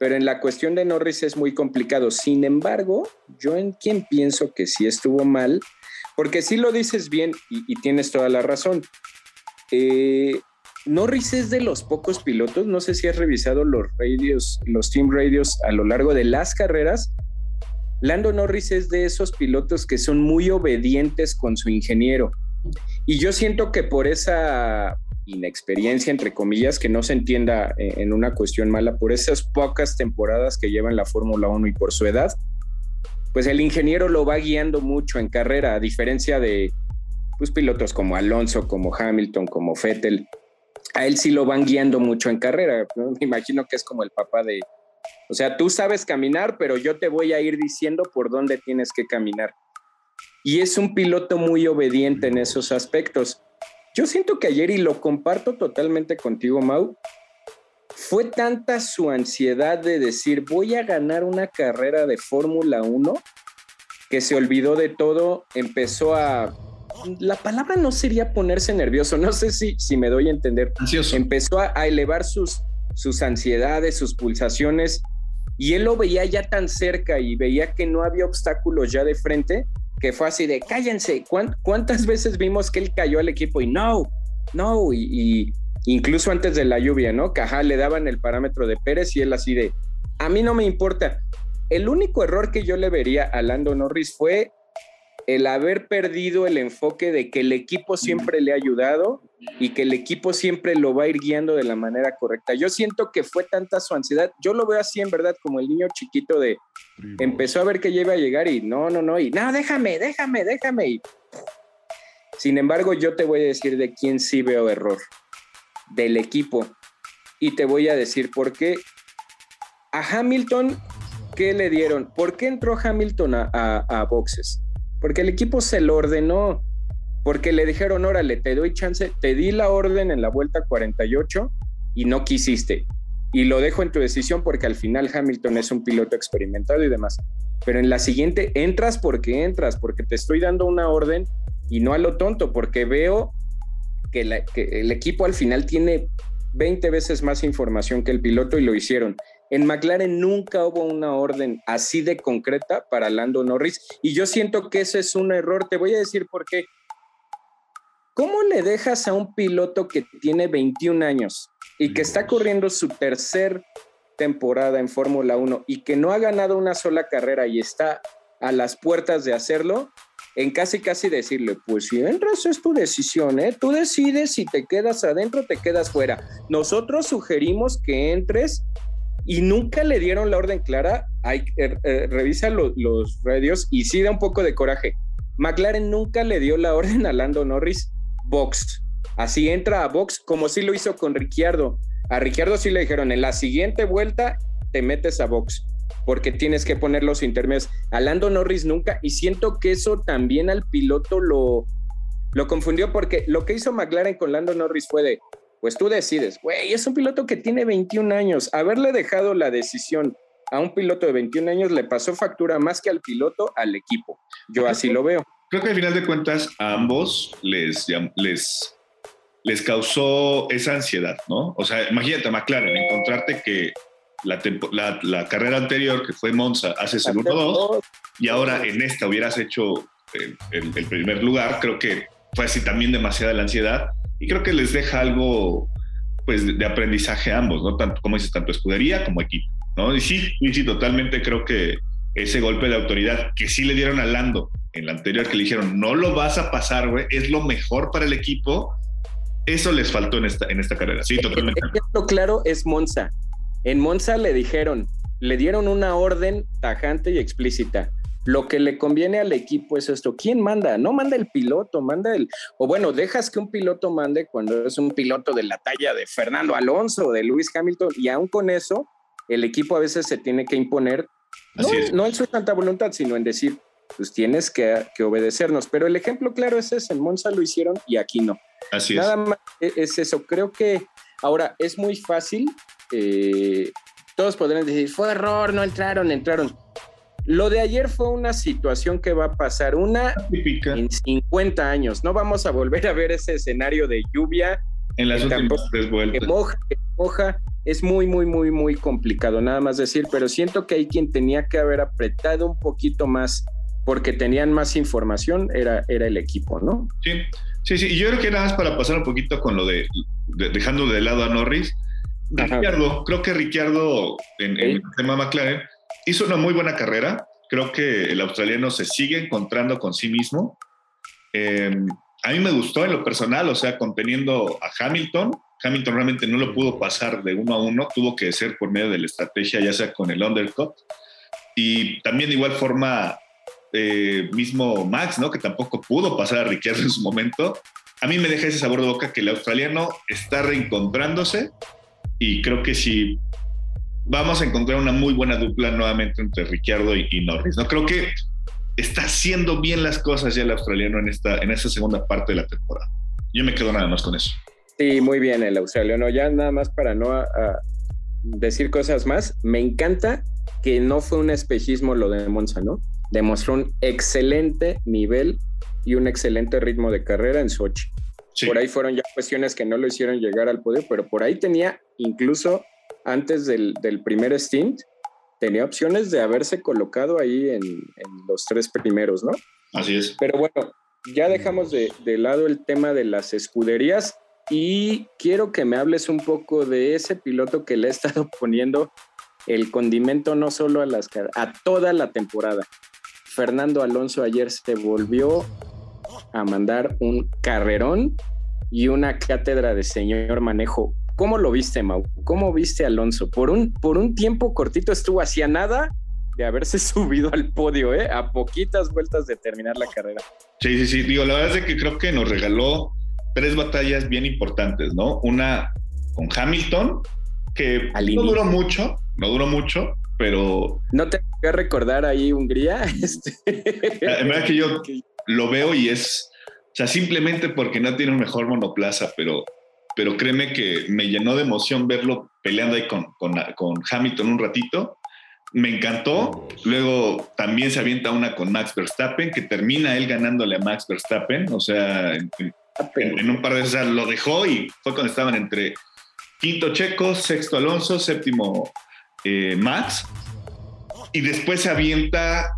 pero en la cuestión de Norris es muy complicado. Sin embargo, yo en quien pienso que sí estuvo mal, porque sí lo dices bien y, tienes toda la razón. Eh, Norris es de los pocos pilotos, no sé si has revisado los radios, los team radios a lo largo de las carreras. Lando Norris es de esos pilotos que son muy obedientes con su ingeniero. Y yo siento que por esa inexperiencia, entre comillas, que no se entienda eh, en una cuestión mala, por esas pocas temporadas que lleva en la Fórmula 1 y por su edad, pues el ingeniero lo va guiando mucho en carrera, a diferencia de pues, pilotos como Alonso, como Hamilton, como Vettel. A él sí lo van guiando mucho en carrera. Me imagino que es como el papá de, o sea, tú sabes caminar, pero yo te voy a ir diciendo por dónde tienes que caminar. Y es un piloto muy obediente en esos aspectos. Yo siento que ayer, y lo comparto totalmente contigo, Mau, fue tanta su ansiedad de decir, voy a ganar una carrera de Fórmula 1, que se olvidó de todo, empezó a... La palabra no sería ponerse nervioso, no sé si, si me doy a entender. Ansioso. Empezó a, a elevar sus, sus ansiedades, sus pulsaciones, y él lo veía ya tan cerca y veía que no había obstáculos ya de frente, que fue así de cállense. ¿Cuántas veces vimos que él cayó al equipo y no, no, y, incluso antes de la lluvia, ¿no? Cajá le daban el parámetro de Pérez y él así de a mí no me importa. El único error que yo le vería a Lando Norris fue el haber perdido el enfoque de que el equipo siempre le ha ayudado y que el equipo siempre lo va a ir guiando de la manera correcta. Yo siento que fue tanta su ansiedad, yo lo veo así en verdad como el niño chiquito de empezó a ver que ya iba a llegar y no, no, no, y no, déjame, déjame, déjame. Y, sin embargo, yo te voy a decir de quién sí veo error, del equipo. Y te voy a decir por qué. A Hamilton, ¿qué le dieron? ¿Por qué entró Hamilton a, a boxes? Porque el equipo se lo ordenó, porque le dijeron, órale, te doy chance, te di la orden en la vuelta 48, y no quisiste. Y lo dejo en tu decisión porque al final Hamilton es un piloto experimentado y demás. Pero en la siguiente entras porque entras, porque te estoy dando una orden y no a lo tonto, porque veo que, el equipo al final tiene 20 veces más información que el piloto y lo hicieron. En McLaren nunca hubo una orden así de concreta para Lando Norris y yo siento que ese es un error. Te voy a decir por qué. ¿Cómo le dejas a un piloto que tiene 21 años y que está corriendo su tercer temporada en Fórmula 1 y que no ha ganado una sola carrera y está a las puertas de hacerlo, en casi casi decirle, pues si entras es tu decisión, ¿eh? Tú decides si te quedas adentro o te quedas fuera. Nosotros sugerimos que entres y nunca le dieron la orden clara. Eh, eh, revisa los radios y sí da un poco de coraje. McLaren nunca le dio la orden a Lando Norris box. Así entra a box como sí lo hizo con Ricciardo. A Ricciardo sí le dijeron, en la siguiente vuelta te metes a box porque tienes que poner los intermedios. A Lando Norris nunca, y siento que eso también al piloto lo, lo confundió porque lo que hizo McLaren con Lando Norris fue de, pues tú decides, güey, es un piloto que tiene 21 años. Haberle dejado la decisión a un piloto de 21 años le pasó factura más que al piloto, al equipo. Yo así lo veo creo que al final de cuentas a ambos les, les, les causó esa ansiedad, ¿no? O sea, imagínate, McLaren, encontrarte que la, la, carrera anterior, que fue Monza, haces el 1-2 y ahora en esta hubieras hecho eh, el, primer lugar, creo que fue así también demasiada la ansiedad y creo que les deja algo pues de, aprendizaje a ambos, ¿no? Tanto, como dices, tanto escudería como equipo, ¿no? Y sí, y sí, totalmente creo que ese golpe de autoridad que sí le dieron a Lando en la anterior que le dijeron, no lo vas a pasar, güey, es lo mejor para el equipo. Eso les faltó en esta, en esta carrera. Sí, totalmente. El ejemplo claro es Monza. En Monza le dijeron, le dieron una orden tajante y explícita. Lo que le conviene al equipo es esto. ¿Quién manda? No manda el piloto, manda el... O bueno, dejas que un piloto mande cuando es un piloto de la talla de Fernando Alonso o de Lewis Hamilton. Y aún con eso, el equipo a veces se tiene que imponer. No, no en su tanta voluntad, sino en decir, pues tienes que, obedecernos. Pero el ejemplo claro es ese, en Monza lo hicieron y aquí no. Así Nada es. más e, es eso. Creo que ahora es muy fácil. Eh, todos podrán decir, fue error, no entraron, entraron. Lo de ayer fue una situación que va a pasar una en 50 años. No vamos a volver a ver ese escenario de lluvia. En las últimas tres vueltas. Que moja, que moja. Es muy, muy, muy, muy complicado, nada más decir, pero siento que hay quien tenía que haber apretado un poquito más porque tenían más información, era, era el equipo, ¿no? Sí, sí, sí. Y yo creo que nada más para pasar un poquito con lo de, dejando de lado a Norris, Ricciardo, creo que Ricciardo en, el tema McLaren hizo una muy buena carrera. Creo que el australiano se sigue encontrando con sí mismo. Em, a mí me gustó en lo personal, o sea, conteniendo a Hamilton. Hamilton realmente no lo pudo pasar de uno a uno, tuvo que ser por medio de la estrategia, ya sea con el undercut. Y también de igual forma eh, mismo Max, ¿no? Que tampoco pudo pasar a Ricciardo en su momento. A mí me deja ese sabor de boca que el australiano está reencontrándose y creo que sí vamos a encontrar una muy buena dupla nuevamente entre Ricciardo y, Norris. No creo que está haciendo bien las cosas ya el australiano en esta en esta segunda parte de la temporada. Yo me quedo nada más con eso. Sí, muy bien el australiano. Ya nada más para no decir cosas más, me encanta que no fue un espejismo lo de Monza, ¿no? demostró un excelente nivel y un excelente ritmo de carrera en Sochi. Por ahí fueron ya cuestiones que no lo hicieron llegar al podio, pero por ahí tenía, incluso antes del, primer stint, tenía opciones de haberse colocado ahí en, los tres primeros, ¿no? Así es. Pero bueno, ya dejamos de, de, lado el tema de las escuderías y quiero que me hables un poco de ese piloto que le he estado poniendo el condimento no solo a las a toda la temporada. Fernando Alonso ayer se volvió a mandar un carrerón y una cátedra de señor manejo. ¿Cómo lo viste, Mau? ¿Cómo viste a Alonso? Por un, por un tiempo cortito estuvo hacia nada de haberse subido al podio, ¿eh? A poquitas vueltas de terminar la carrera. Sí, sí, sí. Digo, la verdad es que creo que nos regaló tres batallas bien importantes, ¿no? Una con Hamilton, que no duró mucho, no duró mucho, pero... ¿No te voy a recordar ahí Hungría? Este... En verdad que yo lo veo y es, o sea, simplemente porque no tiene un mejor monoplaza, pero pero créeme que me llenó de emoción verlo peleando ahí con, con, con Hamilton un ratito. Me encantó. Luego también se avienta una con Max Verstappen, que termina él ganándole a Max Verstappen. O sea, en, un par de veces lo dejó y fue cuando estaban entre quinto Checo, sexto Alonso, séptimo eh, Max. Y después se avienta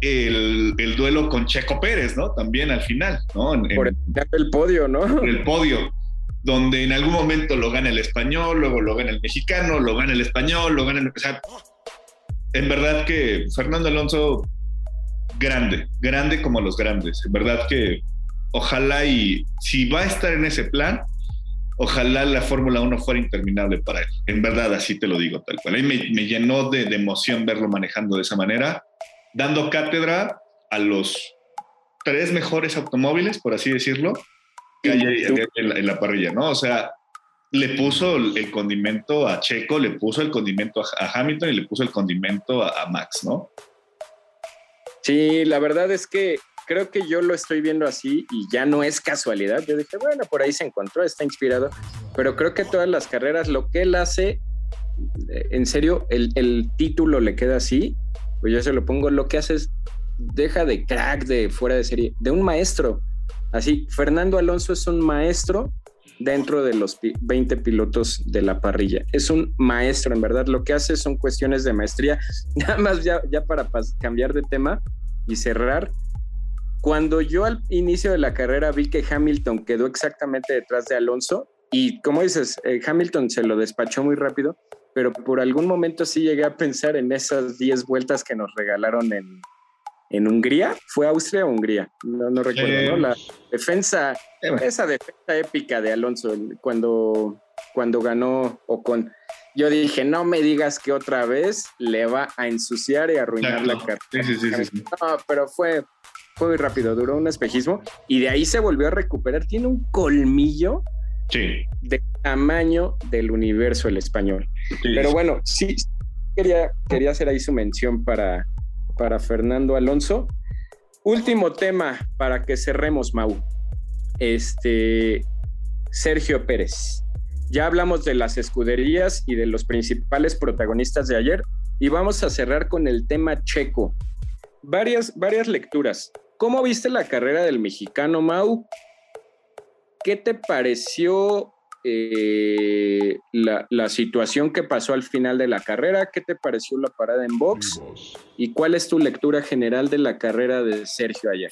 el, duelo con Checo Pérez, ¿no? También al final, ¿no? por el, podio, ¿no? Por el podio, donde en algún momento lo gana el español, luego lo gana el mexicano, lo gana el español, lo gana el... O en verdad que Fernando Alonso, grande, grande como los grandes. En verdad que ojalá y si va a estar en ese plan, ojalá la Fórmula 1 fuera interminable para él. En verdad, así te lo digo tal cual. A mí me, llenó de, emoción verlo manejando de esa manera, dando cátedra a los tres mejores automóviles, por así decirlo, en la, parrilla, ¿no? O sea, le puso el condimento a Checo, le puso el condimento a, Hamilton y le puso el condimento a, a Max, ¿no? Sí, la verdad es que creo que yo lo estoy viendo así y ya no es casualidad. Yo dije, bueno, por ahí se encontró, está inspirado, pero creo que todas las carreras, lo que él hace, eh, en serio, el, el título le queda así, pues yo se lo pongo, lo que hace es, deja de crack, de fuera de serie, de un maestro. Así, Fernando Alonso es un maestro dentro de los 20 pilotos de la parrilla. Es un maestro, en verdad. Lo que hace son cuestiones de maestría. Nada más ya, para cambiar de tema y cerrar, cuando yo al inicio de la carrera vi que Hamilton quedó exactamente detrás de Alonso, y como dices, eh, Hamilton se lo despachó muy rápido, pero por algún momento sí llegué a pensar en esas 10 vueltas que nos regalaron en, en Hungría. ¿Fue Austria o Hungría? No, no recuerdo, ¿no? La defensa, esa defensa épica de Alonso cuando, cuando ganó Ocon. Yo dije, no me digas que otra vez le va a ensuciar y arruinar la carrera. Sí, sí, sí, no, pero fue, fue muy rápido, duró un espejismo y de ahí se volvió a recuperar. Tiene un colmillo de tamaño del universo el español. Pero bueno, sí, quería, quería hacer ahí su mención para, para Fernando Alonso. Último tema para que cerremos, Mau. Este, Sergio Pérez. Ya hablamos de las escuderías y de los principales protagonistas de ayer y vamos a cerrar con el tema checo. Varias, varias lecturas. ¿Cómo viste la carrera del mexicano Mau? ¿Qué te pareció eh, la, situación que pasó al final de la carrera? ¿Qué te pareció la parada en box? ¿Y cuál es tu lectura general de la carrera de Sergio ayer?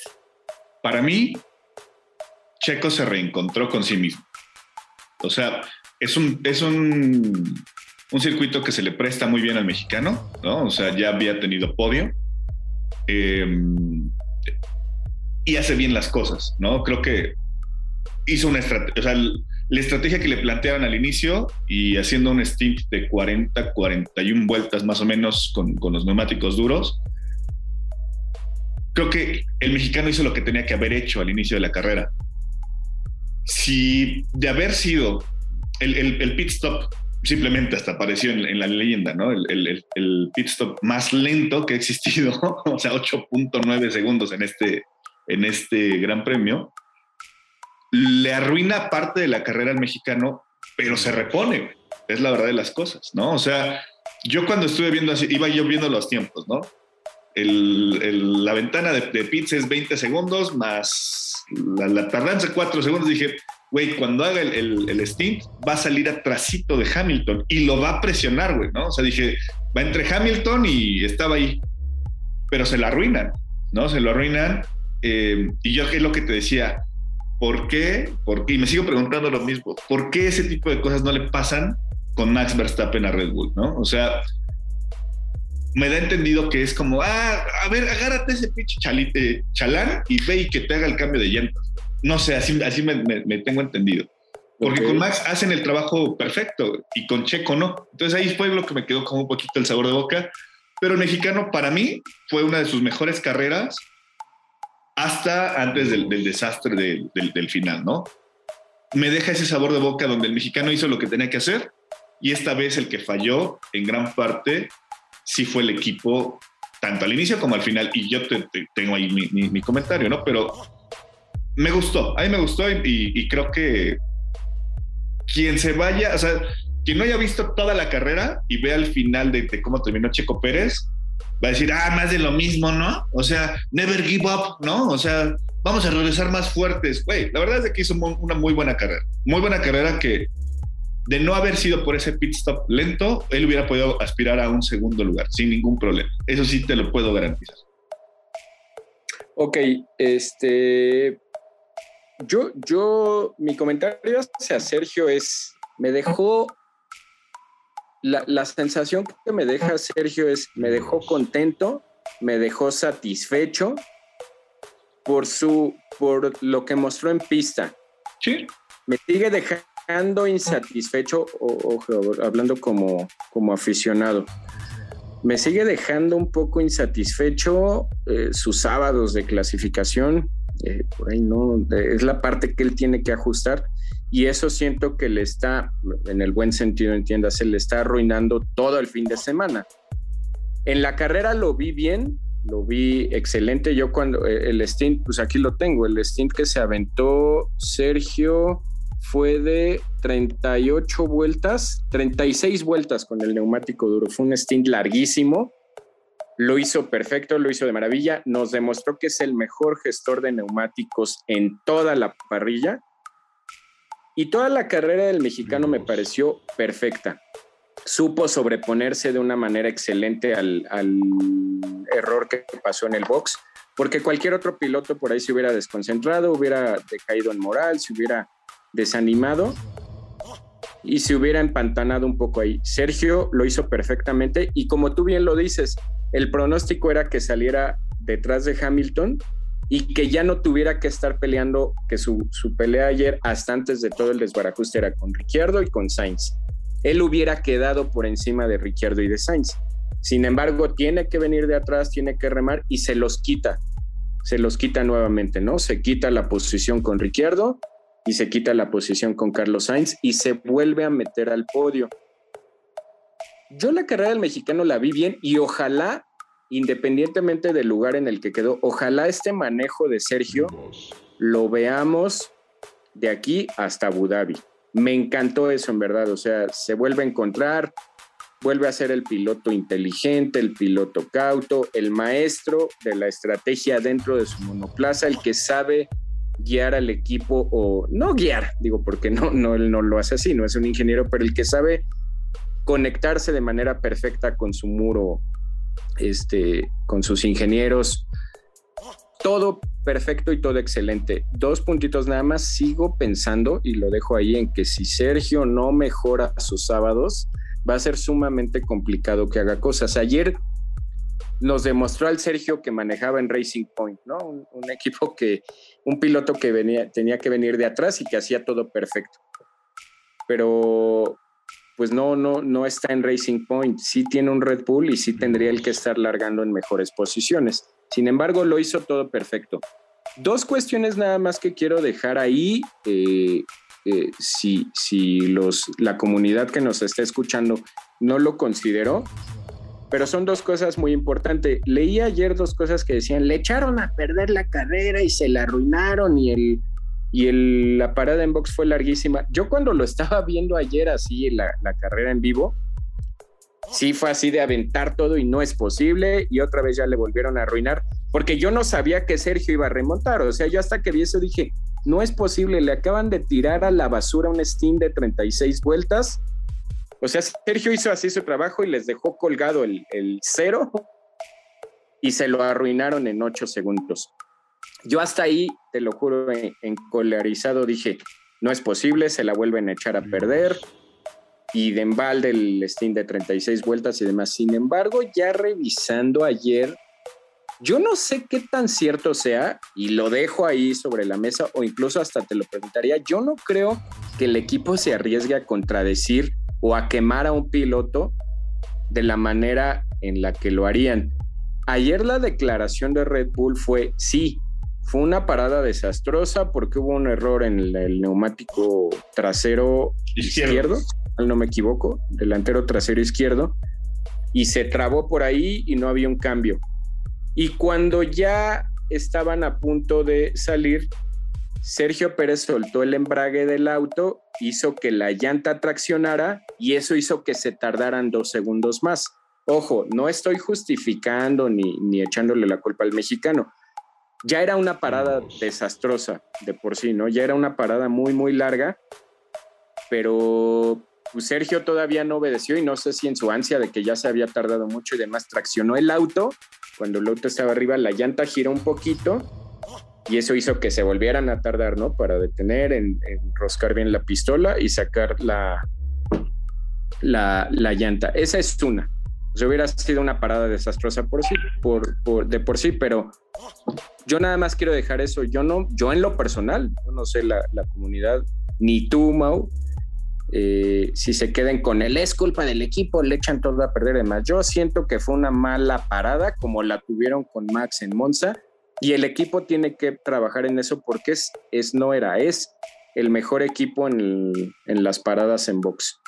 Para mí, Checo se reencontró con sí mismo. O sea, es un, es un, un circuito que se le presta muy bien al mexicano, ¿no? O sea, ya había tenido podio. Eh, y hace bien las cosas, ¿no? Creo que hizo una estrategia, o sea, la estrategia que le planteaban al inicio y haciendo un stint de 40, 41 vueltas más o menos con, con los neumáticos duros, creo que el mexicano hizo lo que tenía que haber hecho al inicio de la carrera. Si de haber sido el, el, pit stop, simplemente hasta apareció en, la leyenda, ¿no? El, el, pit stop más lento que ha existido, o sea, 8.9 segundos en este, en este gran premio, le arruina parte de la carrera al mexicano, pero se repone, es la verdad de las cosas, ¿no? O sea, yo cuando estuve viendo así, iba yo viendo los tiempos, ¿no? la ventana de, de, pits es 20 segundos más la, la tardanza 4 segundos. Dije, güey, cuando haga el, el, stint va a salir atrasito de Hamilton y lo va a presionar, güey, ¿no? O sea, dije, va entre Hamilton y estaba ahí, pero se la arruinan, ¿no? Se lo arruinan eh, y yo, ¿qué es lo que te decía? ¿Por qué? Y me sigo preguntando lo mismo. ¿Por qué ese tipo de cosas no le pasan con Max Verstappen a Red Bull? ¿no? O sea, me da entendido que es como, ah, a ver, agárrate ese pinche chalite, chalán y ve y que te haga el cambio de llantas. No sé, así, así me, tengo entendido. Porque con Max hacen el trabajo perfecto y con Checo no. Entonces ahí fue lo que me quedó como un poquito el sabor de boca. Pero el mexicano para mí fue una de sus mejores carreras hasta antes del, desastre del, final, ¿no? Me deja ese sabor de boca donde el mexicano hizo lo que tenía que hacer y esta vez el que falló en gran parte sí fue el equipo, tanto al inicio como al final. Y yo tengo ahí mi, comentario, ¿no? Pero me gustó, a mí me gustó y, creo que quien se vaya, o sea, quien no haya visto toda la carrera y vea el final de, cómo terminó Checo Pérez, va a decir, ah, más de lo mismo, ¿no? O sea, never give up, ¿no? O sea, vamos a regresar más fuertes. Güey, la verdad es que hizo una muy buena carrera. Muy buena carrera que de no haber sido por ese pit stop lento, él hubiera podido aspirar a un segundo lugar sin ningún problema. Eso sí te lo puedo garantizar. Ok, este. Yo, yo, mi comentario hacia Sergio es, me dejó, la, la sensación que me deja Sergio es, me dejó contento, me dejó satisfecho por su, por lo que mostró en pista. Sí. Me sigue dejando insatisfecho, o, hablando como, como aficionado, me sigue dejando un poco insatisfecho eh, sus sábados de clasificación. Eh, por ahí no, es la parte que él tiene que ajustar y eso siento que le está, en el buen sentido, entiéndase, le está arruinando todo el fin de semana. En la carrera lo vi bien, lo vi excelente. Yo cuando eh, el stint, pues aquí lo tengo, el stint que se aventó Sergio fue de 38 vueltas, 36 vueltas con el neumático duro. Fue un stint larguísimo. Lo hizo perfecto, lo hizo de maravilla. Nos demostró que es el mejor gestor de neumáticos en toda la parrilla. Y toda la carrera del mexicano me pareció perfecta. Supo sobreponerse de una manera excelente al, al error que pasó en el box, porque cualquier otro piloto por ahí se hubiera desconcentrado, hubiera decaído en moral, se hubiera desanimado y se hubiera empantanado un poco ahí. Sergio lo hizo perfectamente y como tú bien lo dices, el pronóstico era que saliera detrás de Hamilton y que ya no tuviera que estar peleando, que su, su pelea ayer, hasta antes de todo el desbarajuste, era con Ricciardo y con Sainz. Él hubiera quedado por encima de Ricciardo y de Sainz. Sin embargo, tiene que venir de atrás, tiene que remar y se los quita. Se los quita nuevamente, ¿no? Se quita la posición con Ricciardo y se quita la posición con Carlos Sainz y se vuelve a meter al podio. Yo la carrera del mexicano la vi bien y ojalá, independientemente del lugar en el que quedó, ojalá este manejo de Sergio lo veamos de aquí hasta Abu Dhabi. Me encantó eso en verdad, o sea, se vuelve a encontrar, vuelve a ser el piloto inteligente, el piloto cauto, el maestro de la estrategia dentro de su monoplaza, el que sabe guiar al equipo o no guiar, digo, porque no, no, él no lo hace así, no es un ingeniero, pero el que sabe conectarse de manera perfecta con su muro, este, con sus ingenieros, todo perfecto y todo excelente. Dos puntitos nada más, sigo pensando y lo dejo ahí en que si Sergio no mejora sus sábados, va a ser sumamente complicado que haga cosas. Ayer nos demostró al Sergio que manejaba en Racing Point, ¿no? Un, equipo que, un piloto que venía, tenía que venir de atrás y que hacía todo perfecto. Pero pues no, no, no está en Racing Point. Sí tiene un Red Bull y sí tendría el que estar largando en mejores posiciones. Sin embargo, lo hizo todo perfecto. Dos cuestiones nada más que quiero dejar ahí. Eh, eh, si si los, la comunidad que nos está escuchando no lo consideró, pero son dos cosas muy importantes. Leí ayer dos cosas que decían, le echaron a perder la carrera y se la arruinaron y el y el, la parada en box fue larguísima. Yo cuando lo estaba viendo ayer así, la, la carrera en vivo, sí fue así de aventar todo y no es posible y otra vez ya le volvieron a arruinar porque yo no sabía que Sergio iba a remontar, o sea, yo hasta que vi eso dije, no es posible, le acaban de tirar a la basura un Steam de 36 vueltas o sea, Sergio hizo así su trabajo y les dejó colgado el, cero y se lo arruinaron en ocho segundos. Yo hasta ahí, te lo juro, encolarizado dije, no es posible, se la vuelven a echar a perder. Y de embalde el Steam de 36 vueltas y demás. Sin embargo, ya revisando ayer, yo no sé qué tan cierto sea, y lo dejo ahí sobre la mesa, o incluso hasta te lo preguntaría, yo no creo que el equipo se arriesgue a contradecir o a quemar a un piloto de la manera en la que lo harían. Ayer la declaración de Red Bull fue, sí, fue una parada desastrosa porque hubo un error en el, neumático trasero izquierdo. no me equivoco, delantero trasero izquierdo, y se trabó por ahí y no había un cambio. Y cuando ya estaban a punto de salir, Sergio Pérez soltó el embrague del auto, hizo que la llanta traccionara y eso hizo que se tardaran dos segundos más. Ojo, no estoy justificando ni, ni echándole la culpa al mexicano. Ya era una parada desastrosa de por sí, ¿no? Ya era una parada muy, muy larga, pero pues, Sergio todavía no obedeció y no sé si en su ansia de que ya se había tardado mucho y demás traccionó el auto. Cuando el auto estaba arriba, la llanta giró un poquito y eso hizo que se volvieran a tardar, ¿no? Para detener, en, enroscar bien la pistola y sacar la, la, la llanta. Esa es una. O hubiera sido una parada desastrosa por sí, por, de por sí, pero yo nada más quiero dejar eso. Yo no, yo en lo personal, no sé la, la comunidad, ni tú, Mau, eh, si se queden con él, es culpa del equipo, le echan todo a perder. Además, yo siento que fue una mala parada como la tuvieron con Max en Monza y el equipo tiene que trabajar en eso porque es, es no era, es el mejor equipo en, en las paradas en box.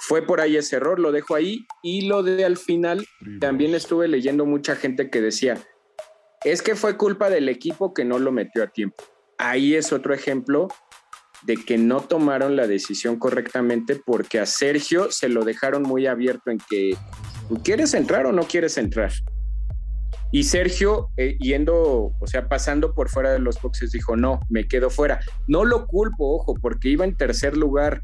Fue por ahí ese error, lo dejo ahí y lo de al final también estuve leyendo mucha gente que decía, es que fue culpa del equipo que no lo metió a tiempo. Ahí es otro ejemplo de que no tomaron la decisión correctamente porque a Sergio se lo dejaron muy abierto en que quieres entrar o no quieres entrar. Y Sergio, eh, yendo, o sea, pasando por fuera de los boxes, dijo, no, me quedo fuera. No lo culpo, ojo, porque iba en tercer lugar.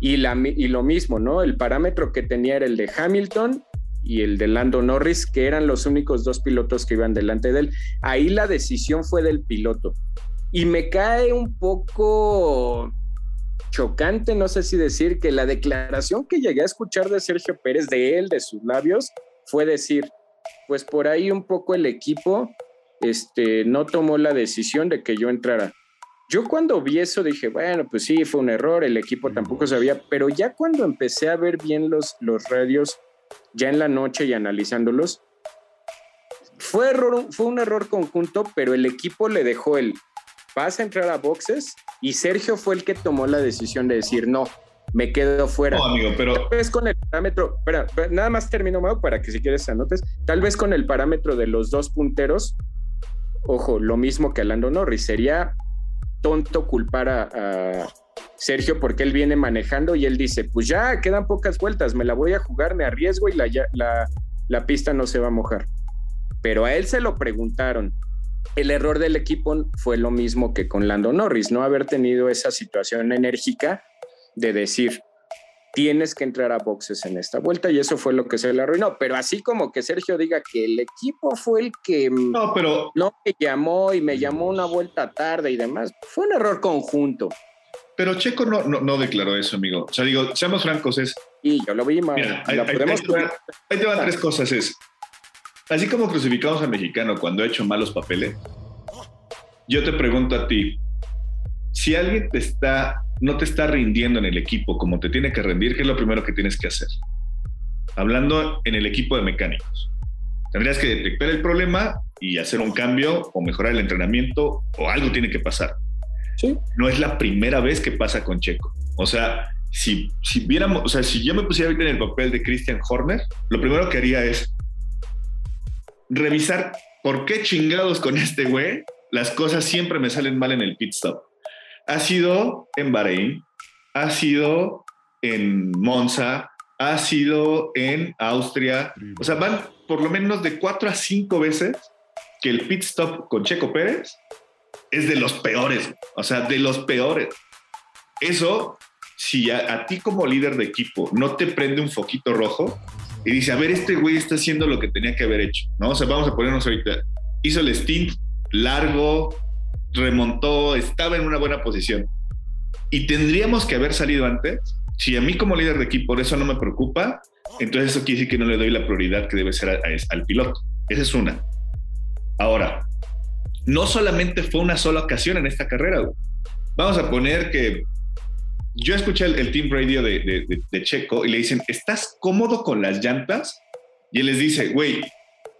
Y, lo mismo, ¿no? El parámetro que tenía era el de Hamilton y el de Lando Norris, que eran los únicos dos pilotos que iban delante de él. Ahí la decisión fue del piloto. Y me cae un poco chocante, no sé si decir, que la declaración que llegué a escuchar de Sergio Pérez, de él, de sus labios, fue decir, pues por ahí un poco el equipo este, no tomó la decisión de que yo entrara. Yo cuando vi eso dije, bueno, pues sí, fue un error, el equipo tampoco sabía, pero ya cuando empecé a ver bien los, los radios, ya en la noche y analizándolos, fue, error, fue un error conjunto, pero el equipo le dejó el, vas a entrar a boxes y Sergio fue el que tomó la decisión de decir no, me quedo fuera. No, amigo, pero. Tal vez con el parámetro, espera, nada más termino, Mau, para que si quieres anotes. Tal vez con el parámetro de los dos punteros, ojo, lo mismo que Alando Norris. Sería tonto culpar a, Sergio porque él viene manejando y él dice: Pues ya quedan pocas vueltas, me la voy a jugar, me arriesgo y la, la, la pista no se va a mojar. Pero a él se lo preguntaron el error del equipo fue lo mismo que con Lando Norris, no haber tenido esa situación enérgica de decir, tienes que entrar a boxes en esta vuelta y eso fue lo que se le arruinó. Pero así como que Sergio diga que el equipo fue el que no, pero... no me llamó y me llamó una vuelta tarde y demás, fue un error conjunto. Pero Checo no, no, declaró eso, amigo. O sea, digo, seamos francos, es... Y yo lo vi mal. ahí, te van tres cosas, es Así como crucificamos al mexicano cuando ha hecho malos papeles, yo te pregunto a ti, si alguien te está, no te está rindiendo en el equipo como te tiene que rendir, ¿qué es lo primero que tienes que hacer? Hablando en el equipo de mecánicos. Tendrías que detectar el problema y hacer un cambio o mejorar el entrenamiento o algo tiene que pasar. ¿Sí? No es la primera vez que pasa con Checo. O sea, si, si viéramos, o sea, si yo me pusiera ahorita en el papel de Christian Horner, lo primero que haría es revisar por qué chingados con este güey las cosas siempre me salen mal en el pit stop. Ha sido en Bahrein, ha sido en Monza, ha sido en Austria. O sea, van por lo menos de cuatro a cinco veces que el pit stop con Checo Pérez es de los peores. O sea, de los peores. Eso, si a ti como líder de equipo no te prende un foquito rojo, y dice, a ver, este güey está haciendo lo que tenía que haber hecho, ¿no? O sea, vamos a ponernos ahorita, hizo el stint largo, remontó, estaba en una buena posición. Y tendríamos que haber salido antes. Si a mí como líder de equipo eso no me preocupa, entonces eso quiere decir que no le doy la prioridad que debe ser al piloto. Esa es una. Ahora, no solamente fue una sola ocasión en esta carrera. Vamos a poner que yo escuché el, team radio de, Checo y le dicen, ¿estás cómodo con las llantas? Y él les dice, güey,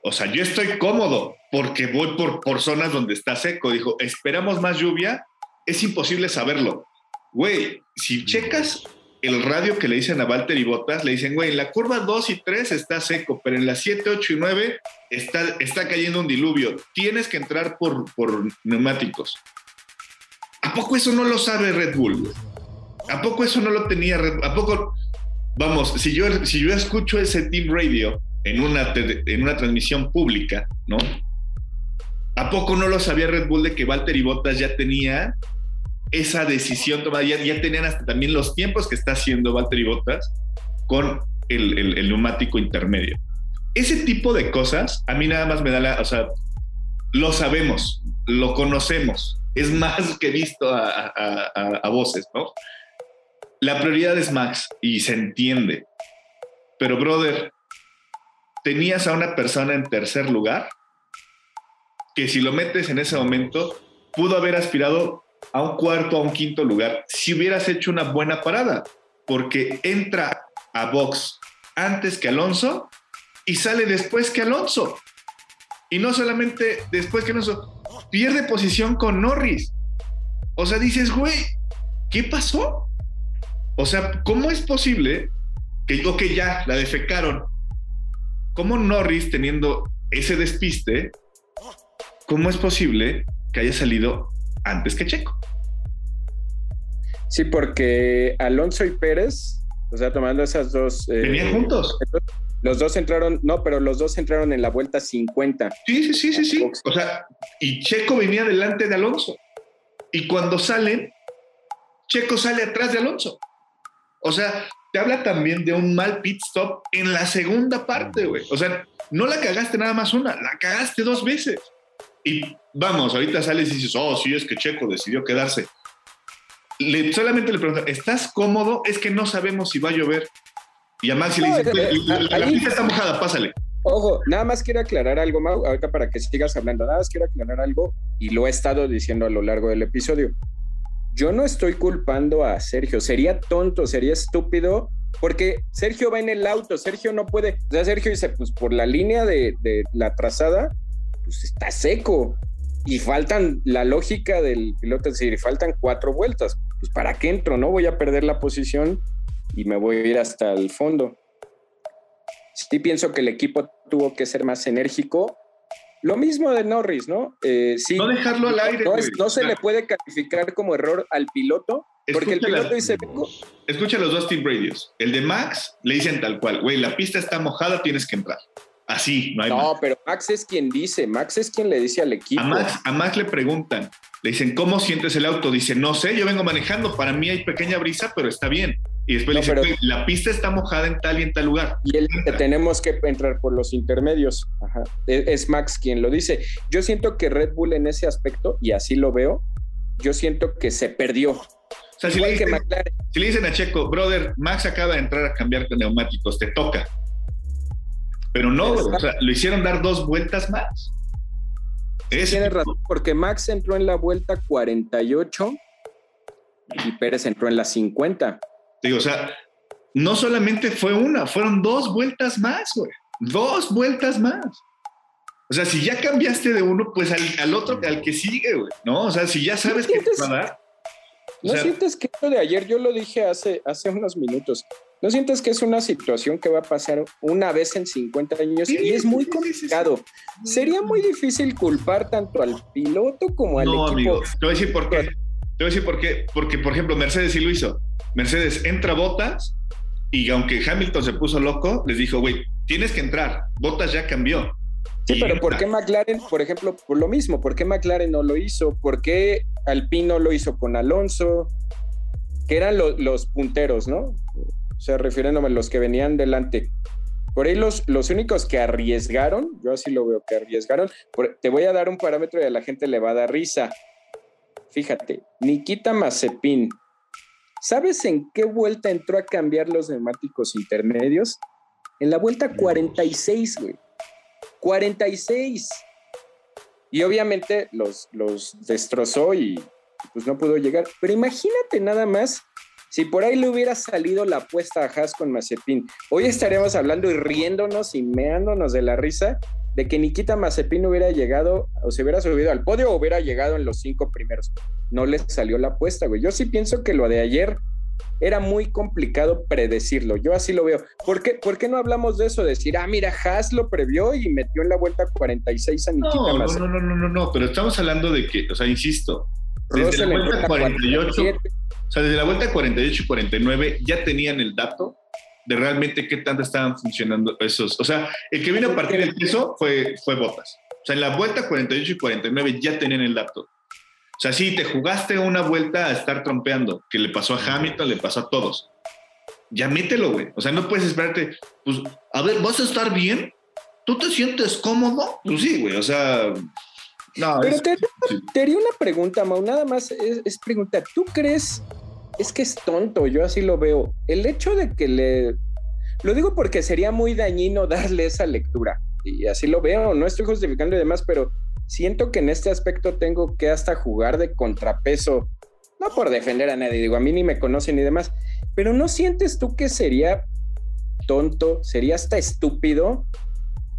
o sea, yo estoy cómodo porque voy por, por zonas donde está seco. Dijo, esperamos más lluvia, es imposible saberlo. Güey, si checas el radio que le dicen a Walter y Botas, le dicen, güey, en la curva 2 y 3 está seco, pero en las 7, 8 y 9 está, está cayendo un diluvio. Tienes que entrar por, por neumáticos poco eso no lo sabe Red Bull? ¿A poco eso no lo tenía Red Bull? ¿A poco, vamos, si yo, si yo escucho ese Team Radio en una, en una transmisión pública, ¿no? ¿A poco no lo sabía Red Bull de que Valtteri Bottas ya tenía esa decisión tomada? Ya, tenían hasta también los tiempos que está haciendo Valtteri Bottas con el, el, neumático intermedio. Ese tipo de cosas a mí nada más me da la, o sea, lo sabemos, lo conocemos, es más que visto a, a, voces, ¿no? La prioridad es Max y se entiende, pero brother, tenías a una persona en tercer lugar que si lo metes en ese momento pudo haber aspirado a un cuarto, a un quinto lugar, si hubieras hecho una buena parada, porque entra a box antes que Alonso y sale después que Alonso. Y no solamente después que Alonso, pierde posición con Norris. O sea, dices, güey, ¿qué pasó? O sea, ¿cómo es posible que, que ya la defecaron? ¿Cómo Norris teniendo ese despiste, cómo es posible que haya salido antes que Checo? Sí, porque Alonso y Pérez, o sea, tomando esas dos... Eh, Venían juntos. Los dos entraron, no, pero los dos entraron en la vuelta 50. Sí, sí, sí, sí, sí. O sea, y Checo venía delante de Alonso. Y cuando salen, Checo sale atrás de Alonso. O sea, te habla también de un mal pit stop en la segunda parte, güey. O sea, no la cagaste nada más una, la cagaste dos veces. Y vamos, ahorita sales y dices, oh, sí, es que Checo decidió quedarse. Le, solamente le pregunto, ¿estás cómodo? Es que no sabemos si va a llover. Y a Maxi le dice, la, pista está mojada, pásale. Ojo, nada más quiero aclarar algo, Mau, ahorita para que sigas hablando, nada más quiero aclarar algo y lo he estado diciendo a lo largo del episodio. Yo no estoy culpando a Sergio, sería tonto, sería estúpido, porque Sergio va en el auto, Sergio no puede, o sea, Sergio dice, pues por la línea de, de la trazada, pues está seco y faltan la lógica del piloto, es decir, faltan cuatro vueltas, pues para qué entro, no voy a perder la posición y me voy a ir hasta el fondo. Sí pienso que el equipo tuvo que ser más enérgico. Lo mismo de Norris, ¿no? Eh, sí, no dejarlo al aire. No, se le puede calificar como error al piloto, porque el piloto dice... Escucha los dos team radios. El de Max le dicen tal cual, güey, la pista está mojada, tienes que entrar. Así, no hay No, pero Max es quien dice, Max es quien le dice al equipo. A Max, a Max le preguntan, le dicen, ¿cómo sientes el auto? Dice, no sé, yo vengo manejando, para mí hay pequeña brisa, pero está bien. Y después le dicen, la pista está mojada en tal y en tal lugar. Y él que tenemos que entrar por los intermedios. Ajá. Es, es Max quien lo dice. Yo siento que Red Bull en ese aspecto, y así lo veo, yo siento que se perdió. O sea, si le, dicen, si le, dicen, a Checo, brother, Max acaba de entrar a cambiarte neumáticos, te toca. Pero no, o sea, lo hicieron dar dos vueltas más. Tiene razón, porque Max entró en la vuelta 48 y Pérez entró en la 50. Digo, o sea, no solamente fue una, fueron dos vueltas más, güey. Dos vueltas más. O sea, si ya cambiaste de uno, pues al, otro, al que sigue, güey, ¿no? O sea, si ya sabes que te va a dar. ¿No sientes que esto de ayer, yo lo dije hace, hace unos minutos, ¿No sientes que es una situación que va a pasar una vez en 50 años y es muy complicado? Sería muy difícil culpar tanto al piloto como al no, equipo. Amigo, te voy a decir por qué. Te voy a decir por qué. Porque, por ejemplo, Mercedes sí lo hizo. Mercedes entra Botas y aunque Hamilton se puso loco, les dijo, güey, tienes que entrar. Botas ya cambió. Sí, pero ¿por qué McLaren, por ejemplo, por lo mismo? ¿Por qué McLaren no lo hizo? ¿Por qué Alpine no lo hizo con Alonso? Que eran los punteros, ¿no? O sea, refiriéndome a los que venían delante. Por ahí los, los únicos que arriesgaron, yo así lo veo que arriesgaron, te voy a dar un parámetro y a la gente le va a dar risa. Fíjate, Nikita Mazepin, ¿sabes en qué vuelta entró a cambiar los neumáticos intermedios? En la vuelta 46, güey. 46. Y obviamente los, los destrozó y pues no pudo llegar. Pero imagínate nada más si por ahí le hubiera salido la apuesta a Haas con Mazepin, hoy estaríamos hablando y riéndonos y meándonos de la risa de que Nikita Mazepin hubiera llegado o se hubiera subido al podio o hubiera llegado en los cinco primeros. No le salió la apuesta, güey. Yo sí pienso que lo de ayer era muy complicado predecirlo. Yo así lo veo. ¿Por qué, ¿Por qué no hablamos de eso? Decir, ah, mira, Haas lo previó y metió en la vuelta 46 a Nikita no, Mazepin. No, no, no, no, no, pero estamos hablando de que, o sea, insisto, Desde la vuelta 48, o sea, desde la vuelta 48 y 49 ya tenían el dato de realmente qué tanto estaban funcionando esos. O sea, el que vino a partir del peso fue, fue Botas. O sea, en la vuelta 48 y 49 ya tenían el dato. O sea, sí, te jugaste una vuelta a estar trompeando, que le pasó a Hamilton, le pasó a todos. Ya mételo, güey. O sea, no puedes esperarte, pues, a ver, ¿vas a estar bien? ¿Tú te sientes cómodo? Pues sí, güey, o sea... No, Pero te, haría una pregunta, Mau, nada más es, es pregunta, ¿tú crees es que es tonto, yo así lo veo. El hecho de que le... Lo digo porque sería muy dañino darle esa lectura. Y así lo veo, no estoy justificando y demás, pero siento que en este aspecto tengo que hasta jugar de contrapeso. No por defender a nadie, digo, a mí ni me conocen ni demás. Pero ¿no sientes tú que sería tonto, sería hasta estúpido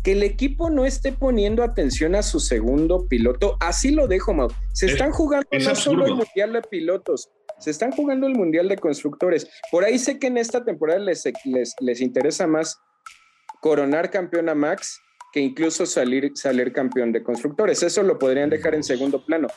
que el equipo no esté poniendo atención a su segundo piloto? Así lo dejo, Mau. Se están jugando no solo el Mundial de Pilotos, se están jugando el Mundial de Constructores. Por ahí sé que en esta temporada les, les, interesa más coronar campeón a Max que incluso salir, salir campeón de constructores. Eso lo podrían dejar en segundo plano.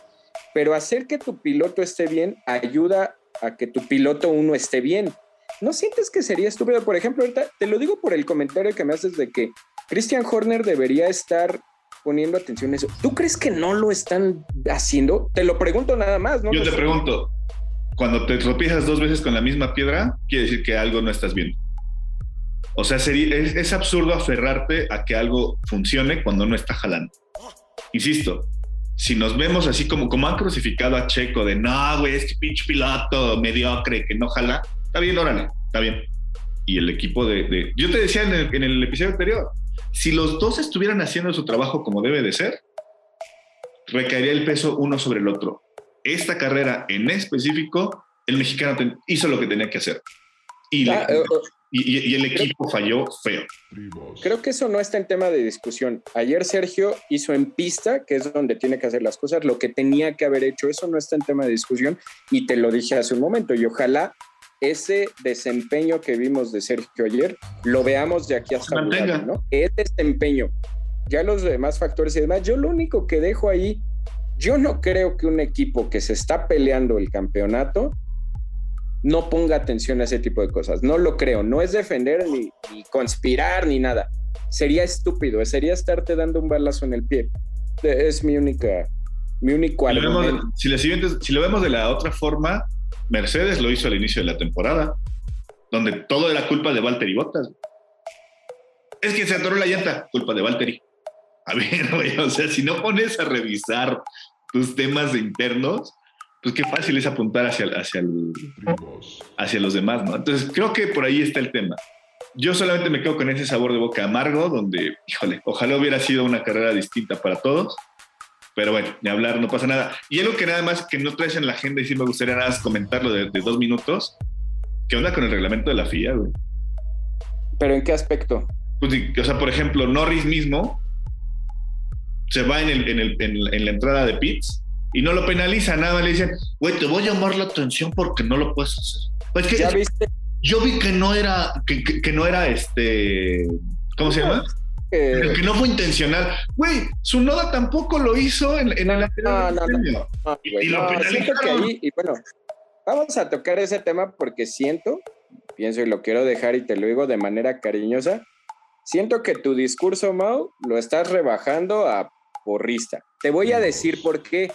Pero hacer que tu piloto esté bien ayuda a que tu piloto uno esté bien. ¿No sientes que sería estúpido? Por ejemplo, ahorita te lo digo por el comentario que me haces de que Christian Horner debería estar poniendo atención a eso. ¿Tú crees que no lo están haciendo? Te lo pregunto nada más, ¿no? Yo te pregunto, cuando te tropiezas dos veces con la misma piedra, quiere decir que algo no estás viendo. O sea, sería, es, absurdo aferrarte a que algo funcione cuando no está jalando. Insisto, si nos vemos así como, como han crucificado a Checo de no, güey, este pinche piloto mediocre que no jala, está bien, órale, está bien. Y el equipo de. yo te decía en el, en el episodio anterior, si los dos estuvieran haciendo su trabajo como debe de ser, recaería el peso uno sobre el otro esta carrera en específico, el mexicano hizo lo que tenía que hacer. Ah, eh, y, el equipo falló feo. Creo que eso no está en tema de discusión. Ayer Sergio hizo en pista, que es donde tiene que hacer las cosas, lo que tenía que haber hecho. Eso no está en tema de discusión y te lo dije hace un momento. Y ojalá ese desempeño que vimos de Sergio ayer lo veamos de aquí hasta mañana, ¿no? Ese desempeño. Ya los demás factores y demás, yo lo único que dejo ahí yo no creo que un equipo que se está peleando el campeonato no ponga atención a ese tipo de cosas. No lo creo. No es defender ni, conspirar ni nada. Sería estúpido. Sería estarte dando un balazo en el pie. Es mi única, mi único si Lo vemos, si, lo vemos de la otra forma, Mercedes lo hizo al inicio de la temporada, donde todo era culpa de Valtteri Bottas. Es que se atoró la llanta, culpa de Valtteri. A ver, o sea, si no pones a revisar tus temas internos, pues qué fácil es apuntar hacia, hacia, hacia los demás, ¿no? Entonces creo que por ahí está el tema. Yo solamente me quedo con ese sabor de boca amargo, donde, híjole, ojalá hubiera sido una carrera distinta para todos, pero bueno, ni hablar, no pasa nada. Y algo que nada más que no traes en la agenda y sí me gustaría nada más comentarlo de, dos minutos, ¿qué onda con el reglamento de la FIA, güey? ¿Pero en qué aspecto? Pues, o sea, por ejemplo, Norris mismo se va en, el, en, el, en, la entrada de pits y no lo penaliza, nada le dicen, güey, te voy a llamar la atención porque no lo puedes hacer. Pues que, ¿Ya viste? Yo vi que no era, que, que, no era este, ¿cómo se llama? Eh, que no fue intencional. Güey, su noda tampoco lo hizo en, en no, el no, no, no, y, lo penalizaron. y bueno, vamos a tocar ese tema porque siento, pienso y lo quiero dejar y te lo digo de manera cariñosa, siento que tu discurso, Mau, lo estás rebajando a porrista. Te voy a decir por qué.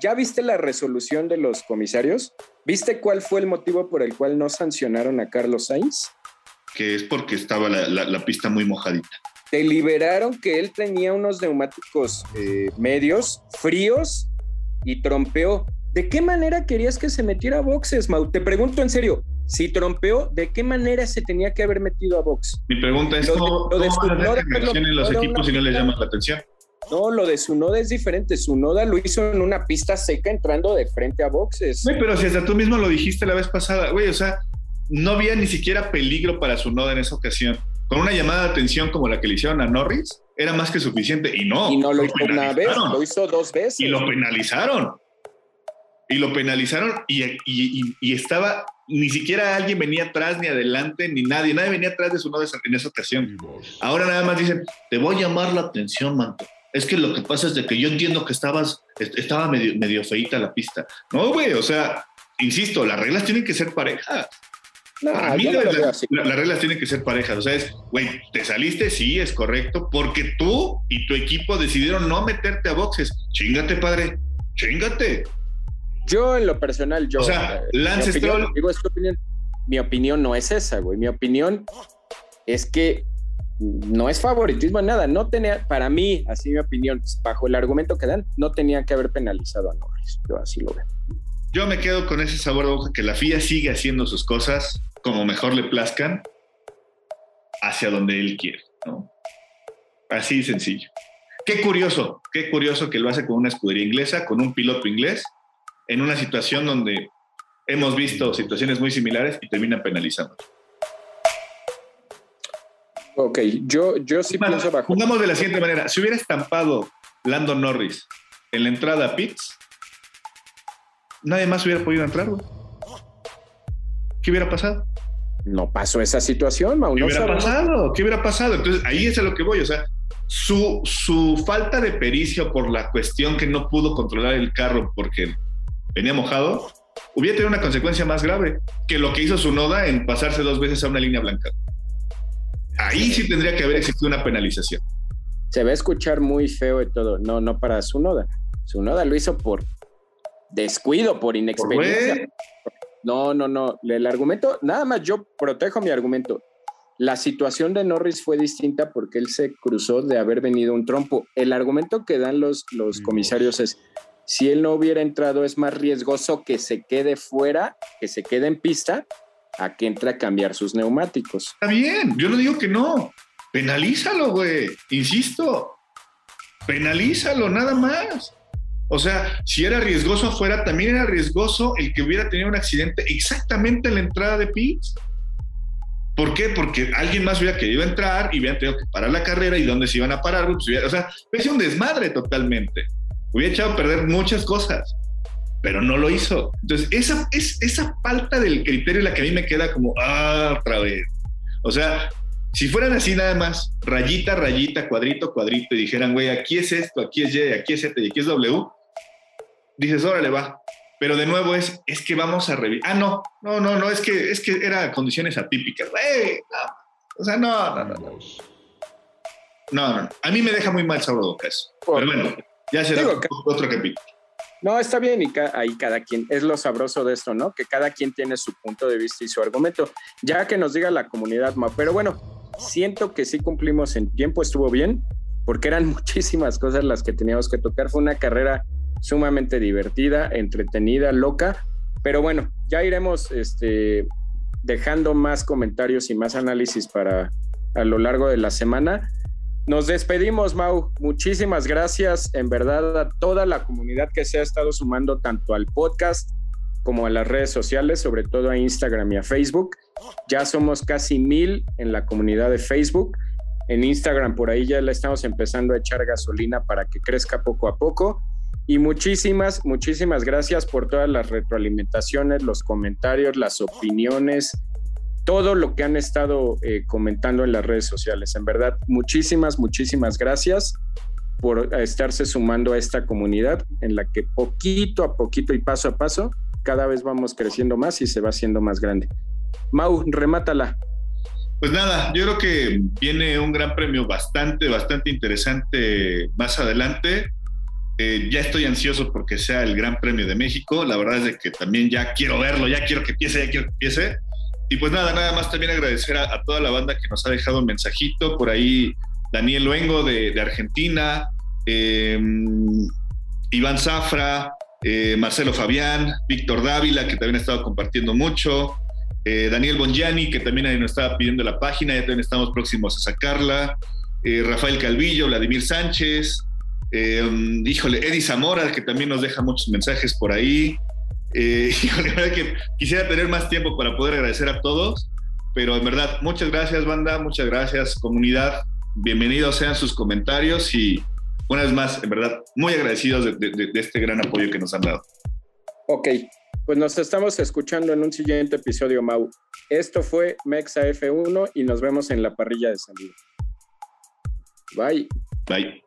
¿Ya viste la resolución de los comisarios? ¿Viste cuál fue el motivo por el cual no sancionaron a Carlos Sainz? Que es porque estaba la, pista muy mojadita. Te liberaron que él tenía unos neumáticos eh, medios, fríos y trompeó. ¿De qué manera querías que se metiera a boxes, Mau? Te pregunto en serio, si trompeó, ¿de qué manera se tenía que haber metido a box? Mi pregunta es, ¿cómo, lo de en los equipos si no les llama la atención? No, lo de Sunoda es diferente. Sunoda lo hizo en una pista seca entrando de frente a boxes. Güey, pero si hasta tú mismo lo dijiste la vez pasada, güey, o sea, no había ni siquiera peligro para Sunoda en esa ocasión. Con una llamada de atención como la que le hicieron a Norris, era más que suficiente. Y no. Y no lo, hizo una vez, lo hizo dos veces. Y lo penalizaron. Y lo penalizaron y, y, estaba, ni siquiera alguien venía atrás ni adelante, ni nadie, nadie venía atrás de Sunoda en esa ocasión. Ahora nada más dicen, te voy a llamar la atención, manto es que lo que pasa es de que yo entiendo que estabas, estaba medio, medio feita la pista. No, güey, o sea, insisto, las reglas tienen que ser parejas. No, Para mí las, reglas tienen que ser parejas. O sea, es, güey, te saliste, sí, es correcto, porque tú y tu equipo decidieron no meterte a boxes. Chingate, padre, chingate. Yo, en lo personal, yo. O sea, eh, Lance Stroll. Digo, es tu opinión. Mi opinión no es esa, güey. Mi opinión es que no es favoritismo nada. No tenía, para mí, así mi opinión, bajo el argumento que dan, no tenía que haber penalizado a Norris. Yo así lo veo. Yo me quedo con ese sabor de boca que la FIA sigue haciendo sus cosas como mejor le plazcan hacia donde él quiere, ¿no? Así sencillo. Qué curioso, qué curioso que lo hace con una escudería inglesa, con un piloto inglés, en una situación donde hemos visto situaciones muy similares y termina penalizando. Ok, yo, yo sí pienso bajo. Pongamos de la siguiente manera: si hubiera estampado Lando Norris en la entrada a Pitts, nadie más hubiera podido entrar, güey. ¿Qué hubiera pasado? No pasó esa situación, Mau. ¿Qué hubiera pasado? ¿Qué hubiera pasado? Entonces, ahí es a lo que voy. O sea, su, su falta de pericia por la cuestión que no pudo controlar el carro porque venía mojado, hubiera tenido una consecuencia más grave que lo que hizo su noda en pasarse dos veces a una línea blanca. Ahí sí tendría que haber existido una penalización. Se va a escuchar muy feo y todo. No, no para su noda. Su noda lo hizo por descuido, por inexperiencia. no, no, no. El argumento, nada más yo protejo mi argumento. La situación de Norris fue distinta porque él se cruzó de haber venido un trompo. El argumento que dan los, los comisarios es, si él no hubiera entrado, es más riesgoso que se quede fuera, que se quede en pista, a que entre a cambiar sus neumáticos. Está bien, yo no digo que no. Penalízalo, güey. Insisto, penalízalo, nada más. O sea, si era riesgoso afuera, también era riesgoso el que hubiera tenido un accidente exactamente en la entrada de pits. ¿Por qué? Porque alguien más hubiera querido entrar y hubiera tenido que parar la carrera y dónde se iban a parar. Pues o sea, es un desmadre totalmente. Hubiera echado a perder muchas cosas, pero no lo hizo. Entonces, esa, es, esa falta del criterio la que a mí me queda como, ah, otra vez. O sea, si fueran así nada más, rayita, rayita, cuadrito, cuadrito, y dijeran, güey, aquí es esto, aquí es Y, aquí es Z y aquí es W, dices, órale, va. Pero de nuevo es, es que vamos a revisar. Ah, no, no, no, no, es que, es que era condiciones atípicas. Güey, O sea, no, no, no, no. No, no, A mí me deja muy mal sabor de boca eso. Pero bueno, ya será otro capítulo. No, está bien y ahí cada quien, es lo sabroso de esto, ¿no? Que cada quien tiene su punto de vista y su argumento, ya que nos diga la comunidad, pero bueno, siento que sí cumplimos en tiempo, estuvo bien, porque eran muchísimas cosas las que teníamos que tocar, fue una carrera sumamente divertida, entretenida, loca, pero bueno, ya iremos este, dejando más comentarios y más análisis para a lo largo de la semana. Nos despedimos, Mau. Muchísimas gracias, en verdad, a toda la comunidad que se ha estado sumando tanto al podcast como a las redes sociales, sobre todo a Instagram y a Facebook. Ya somos casi mil en la comunidad de Facebook. En Instagram por ahí ya le estamos empezando a echar gasolina para que crezca poco a poco. Y muchísimas, muchísimas gracias por todas las retroalimentaciones, los comentarios, las opiniones, todo lo que han estado eh, comentando en las redes sociales. En verdad, muchísimas, muchísimas gracias por estarse sumando a esta comunidad en la que poquito a poquito y paso a paso cada vez vamos creciendo más y se va haciendo más grande. Mau, remátala. Pues nada, yo creo que viene un gran premio bastante, bastante interesante más adelante. Eh, ya estoy ansioso porque sea el Gran Premio de México. La verdad es de que también ya quiero verlo, ya quiero que empiece, ya quiero que empiece. Y pues nada, nada más también agradecer a, toda la banda que nos ha dejado un mensajito. Por ahí Daniel Luengo de, Argentina, em, Iván Zafra, eh, Marcelo Fabián, Víctor Dávila, que también ha estado compartiendo mucho, eh, Daniel Bongiani, que también nos estaba pidiendo la página, ya también estamos próximos a sacarla, eh, Rafael Calvillo, Vladimir Sánchez, em, híjole, Eddie Zamora, que también nos deja muchos mensajes por ahí, eh, verdad que quisiera tener más tiempo para poder agradecer a todos, pero en verdad, muchas gracias, banda, muchas gracias, comunidad. Bienvenidos sean sus comentarios y una vez más, en verdad, muy agradecidos de, este gran apoyo que nos han dado. Ok, pues nos estamos escuchando en un siguiente episodio, Mau. Esto fue Mexa F1 y nos vemos en la parrilla de salida. Bye. Bye.